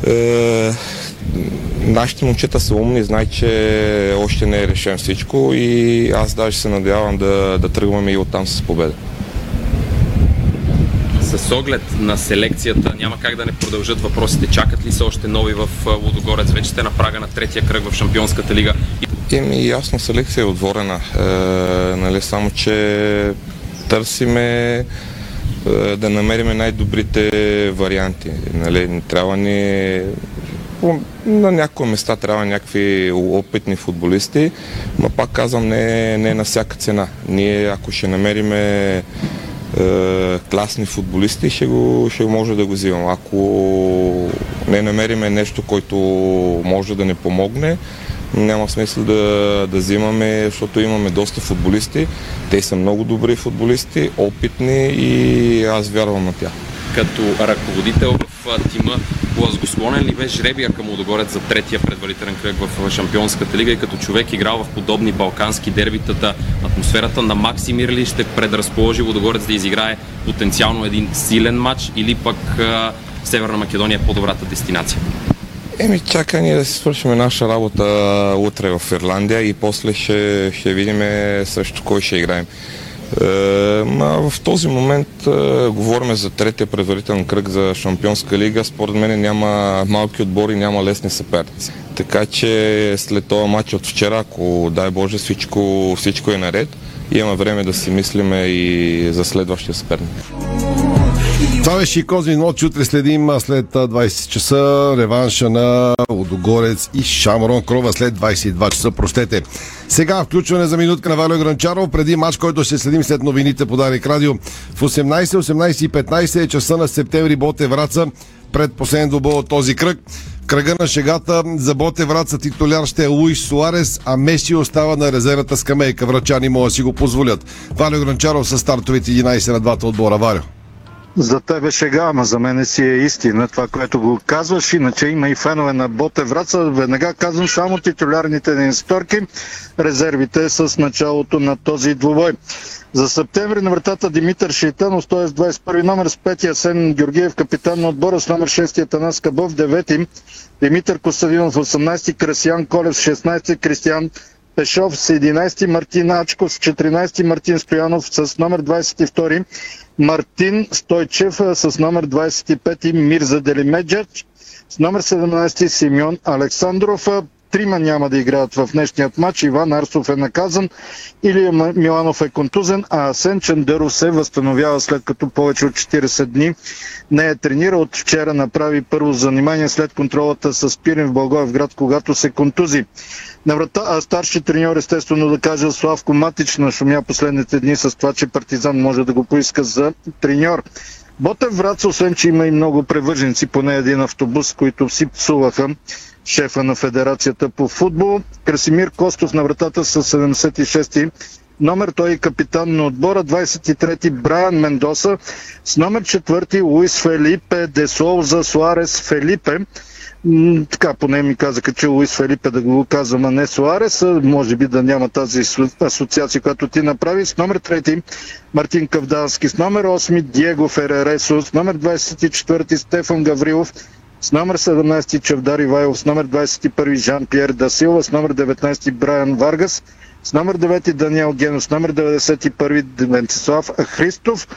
Е, нашите момчета са умни, знаят, че още не е решен всичко и аз даже се надявам да, да тръгваме и оттам с победа с оглед на селекцията няма как да не продължат въпросите. Чакат ли се още нови в Лудогорец? Вече сте на прага на третия кръг в Шампионската лига. Еми, ясно, селекция е отворена. Е, нали, само, че търсиме е, да намериме най-добрите варианти. Нали, трябва ни на някои места трябва някакви опитни футболисти, но пак казвам, не, не на всяка цена. Ние, ако ще намериме е, класни футболисти, ще, го, ще може да го взимам. Ако не намериме нещо, което може да ни помогне, няма смисъл да, да взимаме, защото имаме доста футболисти. Те са много добри футболисти, опитни и аз вярвам на тях. Като ръководител в тима, благосклонен ли бе жребия към Лудогорец за третия предварителен кръг в Шампионската лига и като човек играл в подобни балкански дербитата, атмосферата на Максимир ли ще предразположи Лудогорец да изиграе потенциално един силен матч или пък Северна Македония е по-добрата дестинация? Еми, чакай ние да си свършим наша работа утре в Ирландия и после ще, ще видим срещу кой ще играем. Е, в този момент е, говорим за третия предварителен кръг за Шампионска лига. Според мен няма малки отбори, няма лесни съперници. Така че след този матч от вчера, ако дай Боже всичко, всичко е наред, има време да си мислиме и за следващия съперник. Това беше и Козмин Мот. Утре следим след 20 часа реванша на Лодогорец и Шамрон Крова след 22 часа. Простете. Сега включване за минутка на Валио Гранчаров преди матч, който ще следим след новините по Дарик Радио. В 18, 18 и 15 е часа на септември Боте Враца пред последен добъл от този кръг. Кръга на шегата за Боте Враца титуляр ще е Луис Суарес, а Меси остава на резервата скамейка. Врачани могат да си го позволят. Валио Гранчаров с стартовите 11 на двата отбора. Валио. За тебе шега, ама за мен си е истина това, което го казваш. Иначе има и фенове на Боте Враца. Веднага казвам само титулярните ни сторки, резервите с началото на този двубой. За септември на вратата Димитър Шейтанов, т.е. 21 номер с 5 Сен Георгиев, капитан на отбора с номер 6 Танас Кабов, 9 Димитър Костадинов, 18 Красиян Колев, 16 Кристиян Пешов с 11, Мартин Ачков с 14, Мартин Стоянов с номер 22, Мартин Стойчев с номер 25, Мирза Делимеджач с номер 17, Симеон Александров. Трима няма да играят в днешният матч. Иван Арсов е наказан, Илия Миланов е контузен, а Асен Чендеров се възстановява след като повече от 40 дни не е тренирал. От вчера направи първо занимание след контролата с Пирин в град, когато се контузи. На врата, а старши треньор естествено да кажа Славко Матич нашумя последните дни с това, че Партизан може да го поиска за треньор. Ботев Враца, освен че има и много превърженци, поне един автобус, които си псуваха шефа на Федерацията по футбол. Красимир Костов на вратата с 76-ти номер, той е капитан на отбора, 23-ти Брайан Мендоса, с номер 4-ти Луис Фелипе де Солза Суарес Фелипе. Така, поне ми казаха, че Луис Фелипе да го казвам, а не Суарес. Може би да няма тази асо- асоциация, която ти направи. С номер 3 Мартин Кавдански, с номер 8 Диего Ферересо, с номер 24 Стефан Гаврилов, с номер 17 Чавдар Ивайлов, с номер 21 Жан-Пьер Дасилва, с номер 19 Брайан Варгас, с номер 9 Даниел Генов, с номер 91 Венцислав Христов.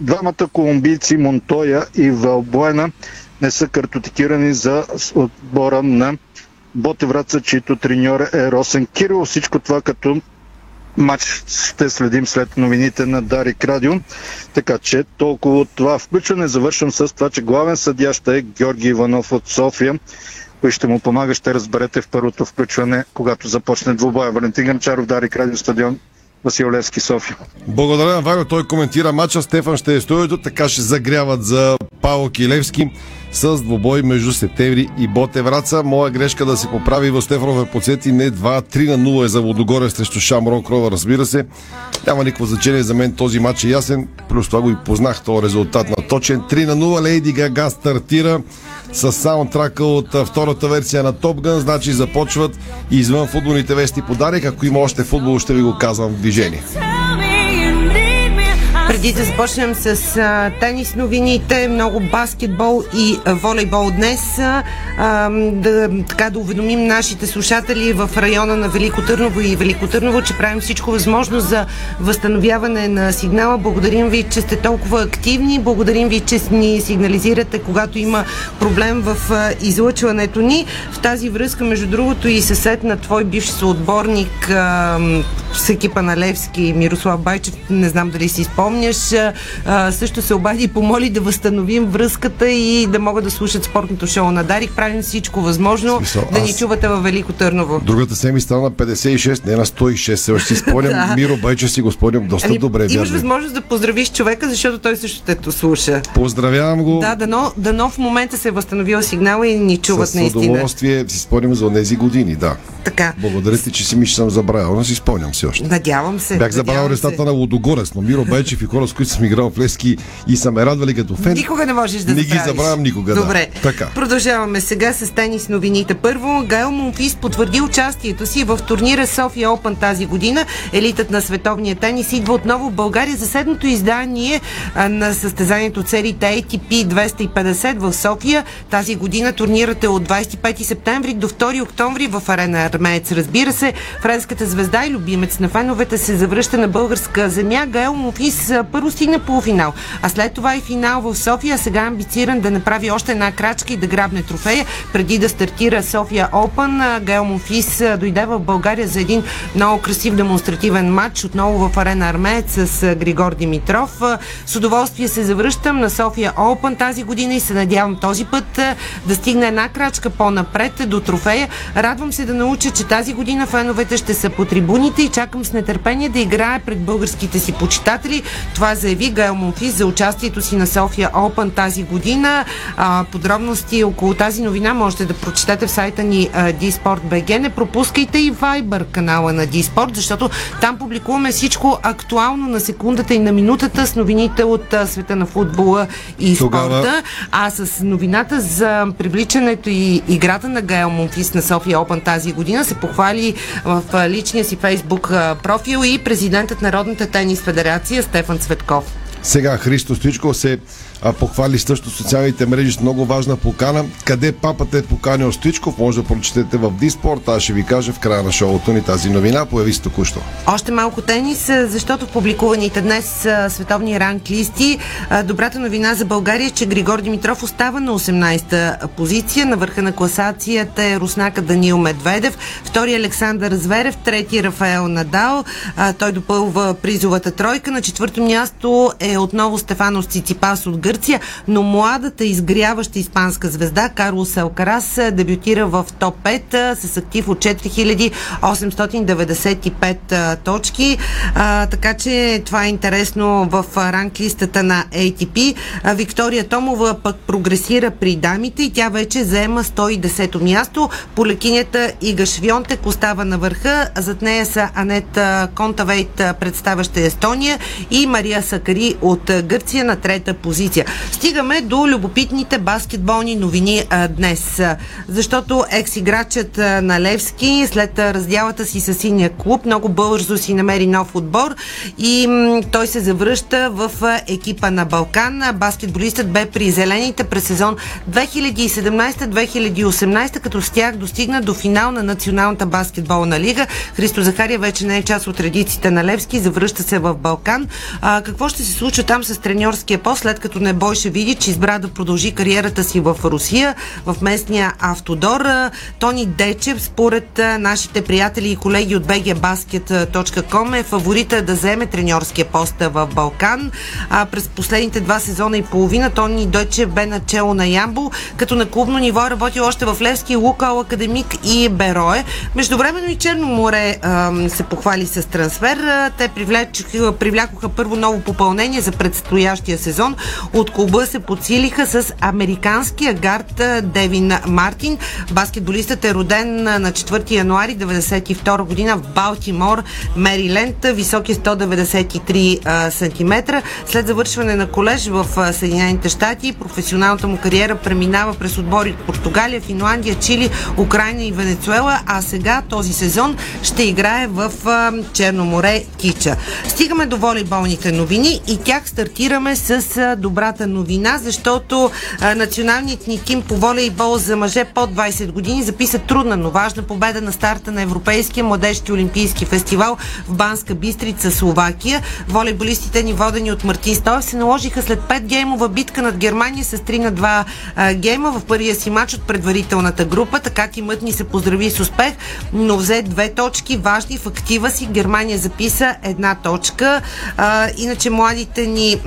Двамата колумбийци Монтоя и Валбуена не са картотекирани за отбора на Ботевраца, чието треньор е Росен Кирил. Всичко това като матч ще следим след новините на Дарик Радио. Така че толкова от това включване. Завършвам с това, че главен съдия ще е Георги Иванов от София. Кой ще му помага, ще разберете в първото включване, когато започне двубоя. Валентин Гамчаров, Дарик Радио, стадион Васил Левски, София. Благодаря на Ваня, той коментира матча. Стефан ще е студиото, така ще загряват за Павел Килевски с двубой между Септември и Ботевраца. Моя грешка да се поправи в Стефанов е подсети не 2-3 на 0 е за Водогоре срещу Шамрок Рова, разбира се. Няма никакво значение за мен този матч е ясен, плюс това го и познах този резултат на точен. 3 на 0 Лейди Гага стартира с саундтрака от втората версия на Top Gun, значи започват извън футболните вести подарък. Ако има още футбол, ще ви го казвам в движение. Преди да започнем с а, тенис новините, много баскетбол и а, волейбол днес, а, да, така да уведомим нашите слушатели в района на Велико Търново и Велико Търново, че правим всичко възможно за възстановяване на сигнала. Благодарим ви, че сте толкова активни. Благодарим ви, че ни сигнализирате, когато има проблем в а, излъчването ни. В тази връзка, между другото, и съсед на твой бивш съотборник а, с екипа на Левски, Мирослав Байчев, не знам дали си спомняш, а, също се обади и помоли да възстановим връзката и да могат да слушат спортното шоу на Дарик. Правим всичко възможно Смисъл, да ни аз- чувате във Велико Търново. Другата седмица стана на 56, не на 106. Все още си спомням. Да. Миро Байче си го спомням доста Ами, добре. имаш възможност да поздравиш човека, защото той също те слуша. Поздравявам го. Да, дано, дано в момента се е възстановил сигнала и ни чуват С наистина. удоволствие си спомням за тези години, да. Така. Благодаря ти, че си ми, че съм забравял, но си спомням си още. Надявам се. Бях забравил се. рестата на Лудогорец, но Миро Байчев и хора, с които съм играл в Лески и са ме радвали като фен. Никога не можеш да Не ги забравям никога, да. Добре. Така. Продължаваме сега с тенис новините. Първо, Гайл Монфис потвърди участието си в турнира София Open тази година. Елитът на световния тенис идва отново в България за седмото издание на състезанието целите ATP 250 в София. Тази година турнирът е от 25 септември до 2 октомври в арена Армеец. Разбира се, френската звезда и любимец на феновете се завръща на българска земя. Гайл Монфис а, първо стигна полуфинал, а след това и финал в София. Сега амбициран да направи още една крачка и да грабне трофея. Преди да стартира София Open, Гайл Монфис а, дойде в България за един много красив демонстративен матч, отново в арена Армеец с Григор Димитров. С удоволствие се завръщам на София Open тази година и се надявам този път да стигне една крачка по-напред до трофея. Радвам се да науча, че тази година феновете ще са по трибуните и чакам с нетърпение да играе пред българските си почитатели. Това заяви Гайл Монфис за участието си на София Open тази година. А, подробности около тази новина можете да прочетете в сайта ни dsport.bg. Не пропускайте и Viber канала на dsport, защото там публикуваме всичко актуално на секундата и на минутата с новините от света на футбола и Тогава- спорта. А с новината за привличането и играта на Гайл Монфис на София Open тази година се похвали в личния си фейсбук профил и президентът на Народната тенис федерация Стефан Цветков. Сега Христо Стоичков се а, похвали също социалните мрежи с много важна покана. Къде папата е поканил Стоичков, може да прочетете в Диспорт. Аз ще ви кажа в края на шоуто ни тази новина. Появи се току-що. Още малко тенис, защото в публикуваните днес световни ранг листи. а, Добрата новина за България е, че Григор Димитров остава на 18-та позиция. На върха на класацията е руснака Данил Медведев, втори Александър Зверев, трети Рафаел Надал. Той допълва призовата тройка. На четвърто място е отново Стефанос Циципас от Гърция, но младата изгряваща испанска звезда Карлос Алкарас дебютира в топ 5 с актив от 4895 точки. А, така че това е интересно в ранглистата на ATP. А, Виктория Томова пък прогресира при дамите и тя вече заема 110-то място. Полекинята Ига Швионтек остава на върха. Зад нея са Анет Контавейт, представяща Естония и Мария Сакари от Гърция на трета позиция. Стигаме до любопитните баскетболни новини а, днес. Защото екс-играчът на Левски след раздялата си с синия клуб много бързо си намери нов отбор и м- той се завръща в екипа на Балкан. Баскетболистът бе при зелените през сезон 2017-2018, като с тях достигна до финал на Националната баскетболна лига. Христо Захария вече не е част от редиците на Левски, завръща се в Балкан. А, какво ще се случи там с треньорския пост, след като не бойше види, че избра да продължи кариерата си в Русия, в местния автодор. Тони Дечев, според нашите приятели и колеги от bgbasket.com е фаворита да вземе треньорския пост в Балкан. А, през последните два сезона и половина Тони Дечев бе начало на Ямбол, като на клубно ниво е работил още в Левски, Лукал Академик и Берое. Междувременно и Черно море се похвали с трансфер. Те привлякоха първо ново попълнение за предстоящия сезон. От клуба се подсилиха с американския гард Девин Мартин. Баскетболистът е роден на 4 януари 1992 година в Балтимор, Мериленд. Висок е 193 см. След завършване на колеж в Съединените щати, професионалната му кариера преминава през отбори от Португалия, Финландия, Чили, Украина и Венецуела, а сега този сезон ще играе в Черно море Кича. Стигаме до волейболните новини и тях стартираме с добрата новина, защото националният ни тим по волейбол за мъже под 20 години записа трудна, но важна победа на старта на Европейския младежки олимпийски фестивал в Банска Бистрица, Словакия. Волейболистите ни водени от Мартин Стоев се наложиха след 5 геймова битка над Германия с 3 на 2 а, гейма в първия си матч от предварителната група. Така тимът ни се поздрави с успех, но взе две точки важни в актива си. Германия записа една точка. А, иначе младите ни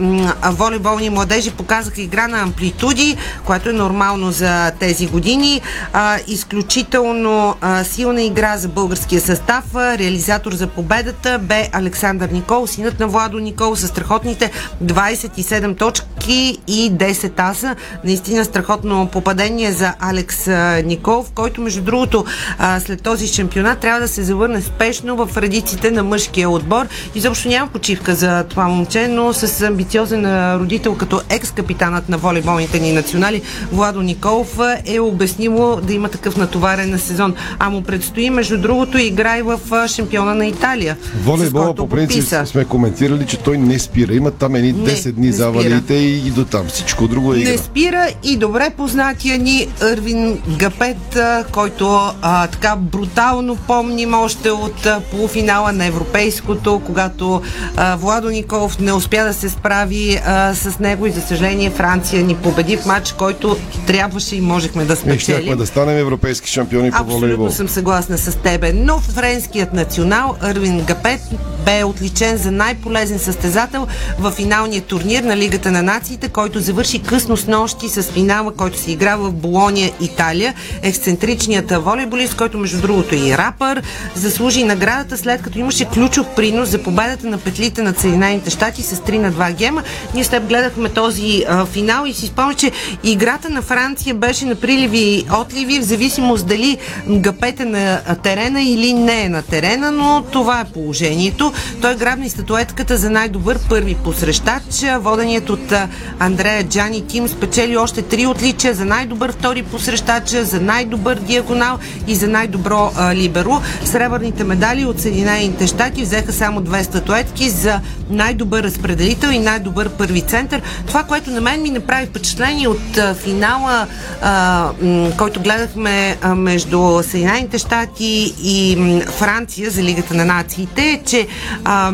волейболни младежи показаха игра на амплитуди, което е нормално за тези години. А, изключително а, силна игра за българския състав. Реализатор за победата бе Александър Никол, синът на Владо Никол, с страхотните 27 точки и 10 аса. Наистина страхотно попадение за Алекс Никол, в който между другото а, след този шампионат трябва да се завърне спешно в редиците на мъжкия отбор. Изобщо няма почивка за това момче, но с амбициозен родител като екс-капитанът на волейболните ни национали Владо Николов е обяснимо да има такъв натоварен сезон. А му предстои, между другото, играй в шампиона на Италия. Волейбола по принцип подписа. сме коментирали, че той не спира. Има там едни 10 дни завалите и, и до там. Всичко друго е игра. Не спира и добре познатия ниЪрвин Гапет, който а, така брутално помним още от полуфинала на Европейското, когато а, Владо Николов не успя да се справи а, с него и за съжаление Франция ни победи в матч, който трябваше и можехме да спечелим. щяхме да станем европейски шампиони по волейбол. Абсолютно съм съгласна с тебе. Но френският националЪрвин Гапет бе отличен за най-полезен състезател в финалния турнир на Лигата на нациите, който завърши късно с нощи с финала, който се игра в Болония, Италия. Ексцентричният волейболист, който между другото е и рапър, заслужи наградата след като имаше ключов принос за победата на петлите на Съединените щати с 3 на 2 гема. Ние след гледахме този а, финал и си спомня, че играта на Франция беше на приливи и отливи, в зависимост дали гапете на терена или не е на терена, но това е положението. Той грабни статуетката за най-добър първи посрещач. Воденият от Андрея Джани Тим спечели още три отличия за най-добър втори посрещач, за най-добър диагонал и за най-добро а, либеро. Сребърните медали от Съединените щати взеха само две статуетки за най-добър разпределител и най-добър първи център. Това, което на мен ми направи впечатление от а, финала, а, м- който гледахме а, между Съединените щати и м- Франция за Лигата на нациите, е, че а,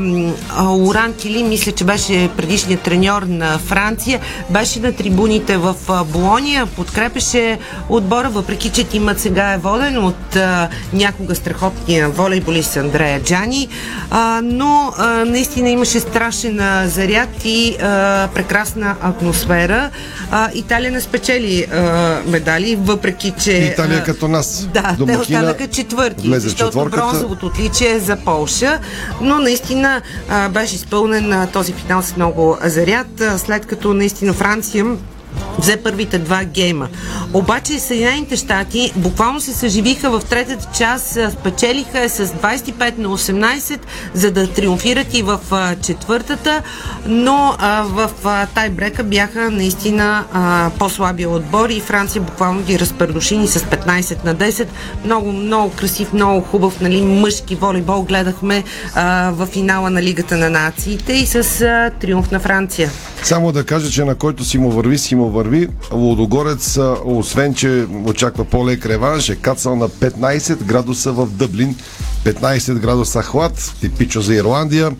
Лоран Тили, мисля, че беше предишният треньор на Франция, беше на трибуните в а, Болония, подкрепеше отбора, въпреки че тимът сега е воден от а, някога страхотния волейболист Андрея Джани, а, но а, наистина имаше страшен а, заряд и а, прекрасна атмосфера. А, Италия не спечели а, медали, въпреки че... Италия като нас. Да, те Домакина останаха четвърти, защото четворката. бронзовото отличие е за Полша, но наистина а, беше изпълнен а, този финал с много заряд, а, след като наистина Франция взе първите два гейма. Обаче Съединените щати буквално се съживиха в третата част, спечелиха с 25 на 18, за да триумфират и в четвъртата, но в а, тайбрека бяха наистина по-слабия отбор и Франция буквално ги разпредуши ни с 15 на 10. Много, много красив, много хубав нали, мъжки волейбол гледахме в финала на Лигата на нациите и с триумф на Франция. Само да кажа, че на който си му върви, си му върви. Лудогорец, а, освен че очаква по-лек реванш, е кацал на 15 градуса в Дъблин. 15 градуса хлад, типично за Ирландия.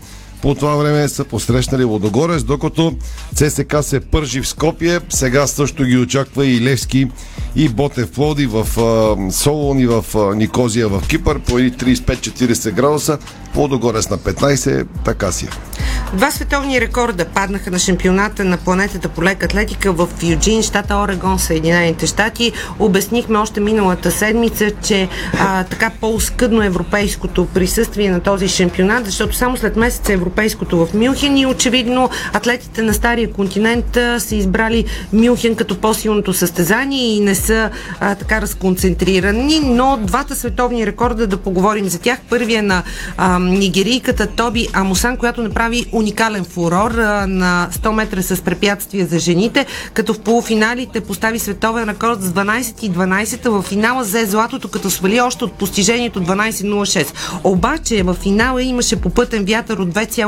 По това време са посрещнали Лудогорец, докато ЦСК се пържи в Скопие. Сега също ги очаква и Левски и Ботев Плоди в а, Солон и в а, Никозия в Кипър по едни 35-40 градуса. Лудогорец на 15, така си. е. Два световни рекорда паднаха на шампионата на планетата по лек атлетика в Юджин, щата Орегон, Съединените щати. Обяснихме още миналата седмица, че а, така по-скъдно европейското присъствие на този шампионат, защото само след месец е европейското в Мюнхен и очевидно атлетите на Стария континент са избрали Мюнхен като по-силното състезание и не са а, така разконцентрирани, но двата световни рекорда да поговорим за тях. Първия на а, нигерийката Тоби Амусан, която направи уникален фурор а, на 100 метра с препятствия за жените, като в полуфиналите постави световен рекорд с 12 и 12, в финала взе златото, като свали още от постижението 12.06. Обаче в финала имаше попътен вятър от 2,5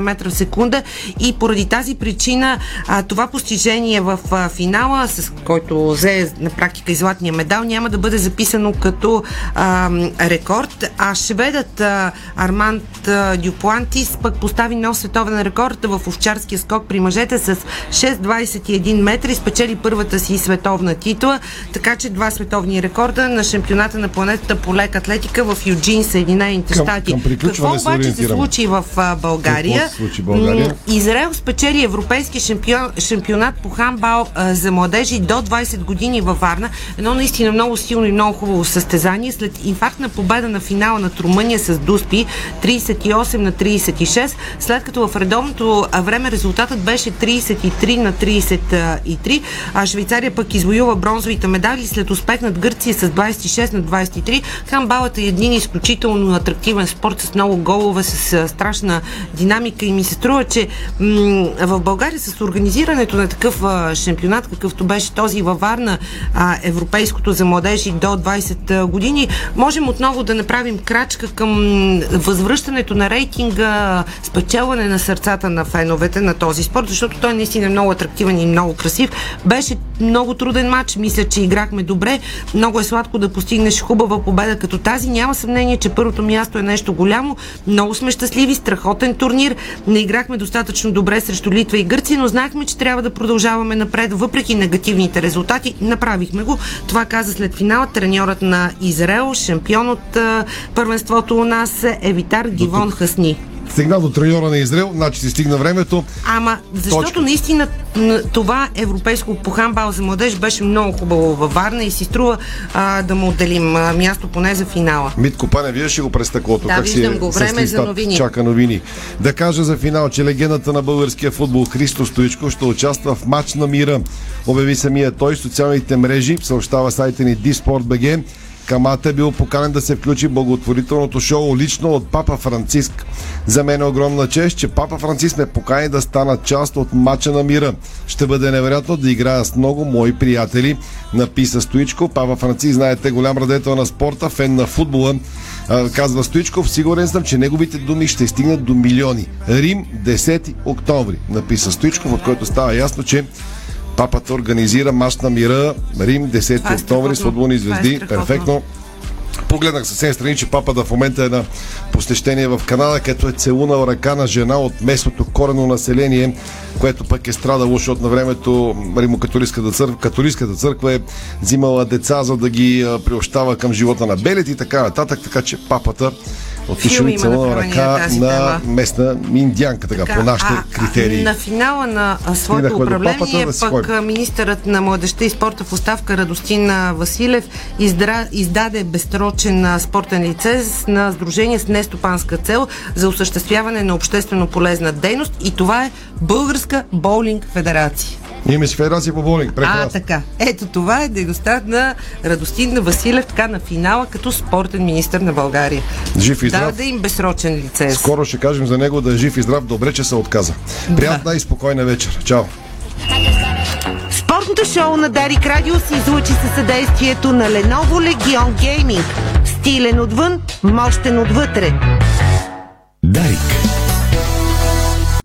метра в секунда. И поради тази причина а, това постижение в а, финала, с който взе на практика и златния медал, няма да бъде записано като а, рекорд, а шведът а, Арманд а, Дюплантис пък постави нов световен рекорд в овчарския скок при мъжете с 6,21 метра и спечели първата си световна титла, така че два световни рекорда на шампионата на планетата по лек атлетика в Юджин, Съединените щати. Какво обаче се случи в а, България? Какво се случи България? Израел спечели европейски шампион, шампионат по хамбал а, за младежи до 20 години във Варна. Едно наистина много силно и много хубаво състезание. След инфарктна победа на финала над Румъния с Дуспи 38 на 36, след като в редовното време резултатът беше 33 на 33, а Швейцария пък извоюва бронзовите медали след успех над Гърция с 26 на 23. Хамбалът е един изключително атрактивен спорт с много голове, с страшна динамика и ми се струва, че м- в България с организирането на такъв а, шампионат, какъвто беше този във Варна, а, европейското за младежи до 20 години, можем отново да направим крачка към възвръщането на рейтинга, спечелване на сърцата на феновете на този спорт, защото той наистина е много атрактивен и много красив. Беше много труден матч, мисля, че играхме добре. Много е сладко да постигнеш хубава победа като тази. Няма съмнение, че първото място е нещо голямо. Много сме щастливи, страхотен турнир. Не играхме достатъчно добре срещу Литва и Гърция, но знаехме, че трябва да продължаваме напред, въпреки негативните резултати. Направихме го. Това каза след финала треньорът на Израел, шампион от първенството у нас Евитар Гивон Хасни. Стигна до треньора на Израел, значи си стигна времето. Ама, защото Точка. наистина това европейско по хамбал за младеж беше много хубаво във Варна и си струва а, да му отделим а, място поне за финала. Митко Пане, вие ще го през стъклото. Да, как си виждам е го. Време е за новини. Чака новини. Да кажа за финал, че легендата на българския футбол Христо Стоичко ще участва в матч на мира. Обяви самия той в социалните мрежи, съобщава сайта ни dsport.bg. Камата е бил поканен да се включи благотворителното шоу лично от Папа Франциск. За мен е огромна чест, че Папа Франциск ме покани да стана част от матча на мира. Ще бъде невероятно да играя с много мои приятели, написа Стоичко. Папа Франциск, знаете, голям радетел на спорта, фен на футбола. Казва Стоичков, сигурен съм, че неговите думи ще стигнат до милиони. Рим, 10 октомври, написа Стоичков, от който става ясно, че Папата организира мач на мира Рим 10 Това е октомври с футболни е звезди. Перфектно. Погледнах съвсем страни, че папата в момента е на посещение в Канада, където е целунал ръка на жена от местното корено население, което пък е страдало, защото на времето Римокатолическата църква, католическата църква е взимала деца, за да ги приобщава към живота на белите и така нататък, така че папата отишъл и има ръка на тема. местна индианка, така, по нашите а, критерии. На финала на своето управление папата, да пък ходим. министърът на младеща и спорта в оставка Радостин Василев издра, издаде безсрочен а, спортен лиценз на Сдружение с нестопанска цел за осъществяване на обществено полезна дейност и това е Българска боулинг федерация. Имаме си федерация по болник. А, така. Ето това е дейността на Радостин Василев, така на финала като спортен министр на България. Жив и здрав. Даде им безсрочен лиценз. Скоро ще кажем за него да е жив и здрав. Добре, че се отказа. Приятна и спокойна вечер. Чао. Спортното шоу на Дарик Радио се излучи със съдействието на Lenovo Legion Gaming. Стилен отвън, мощен отвътре. Дарик.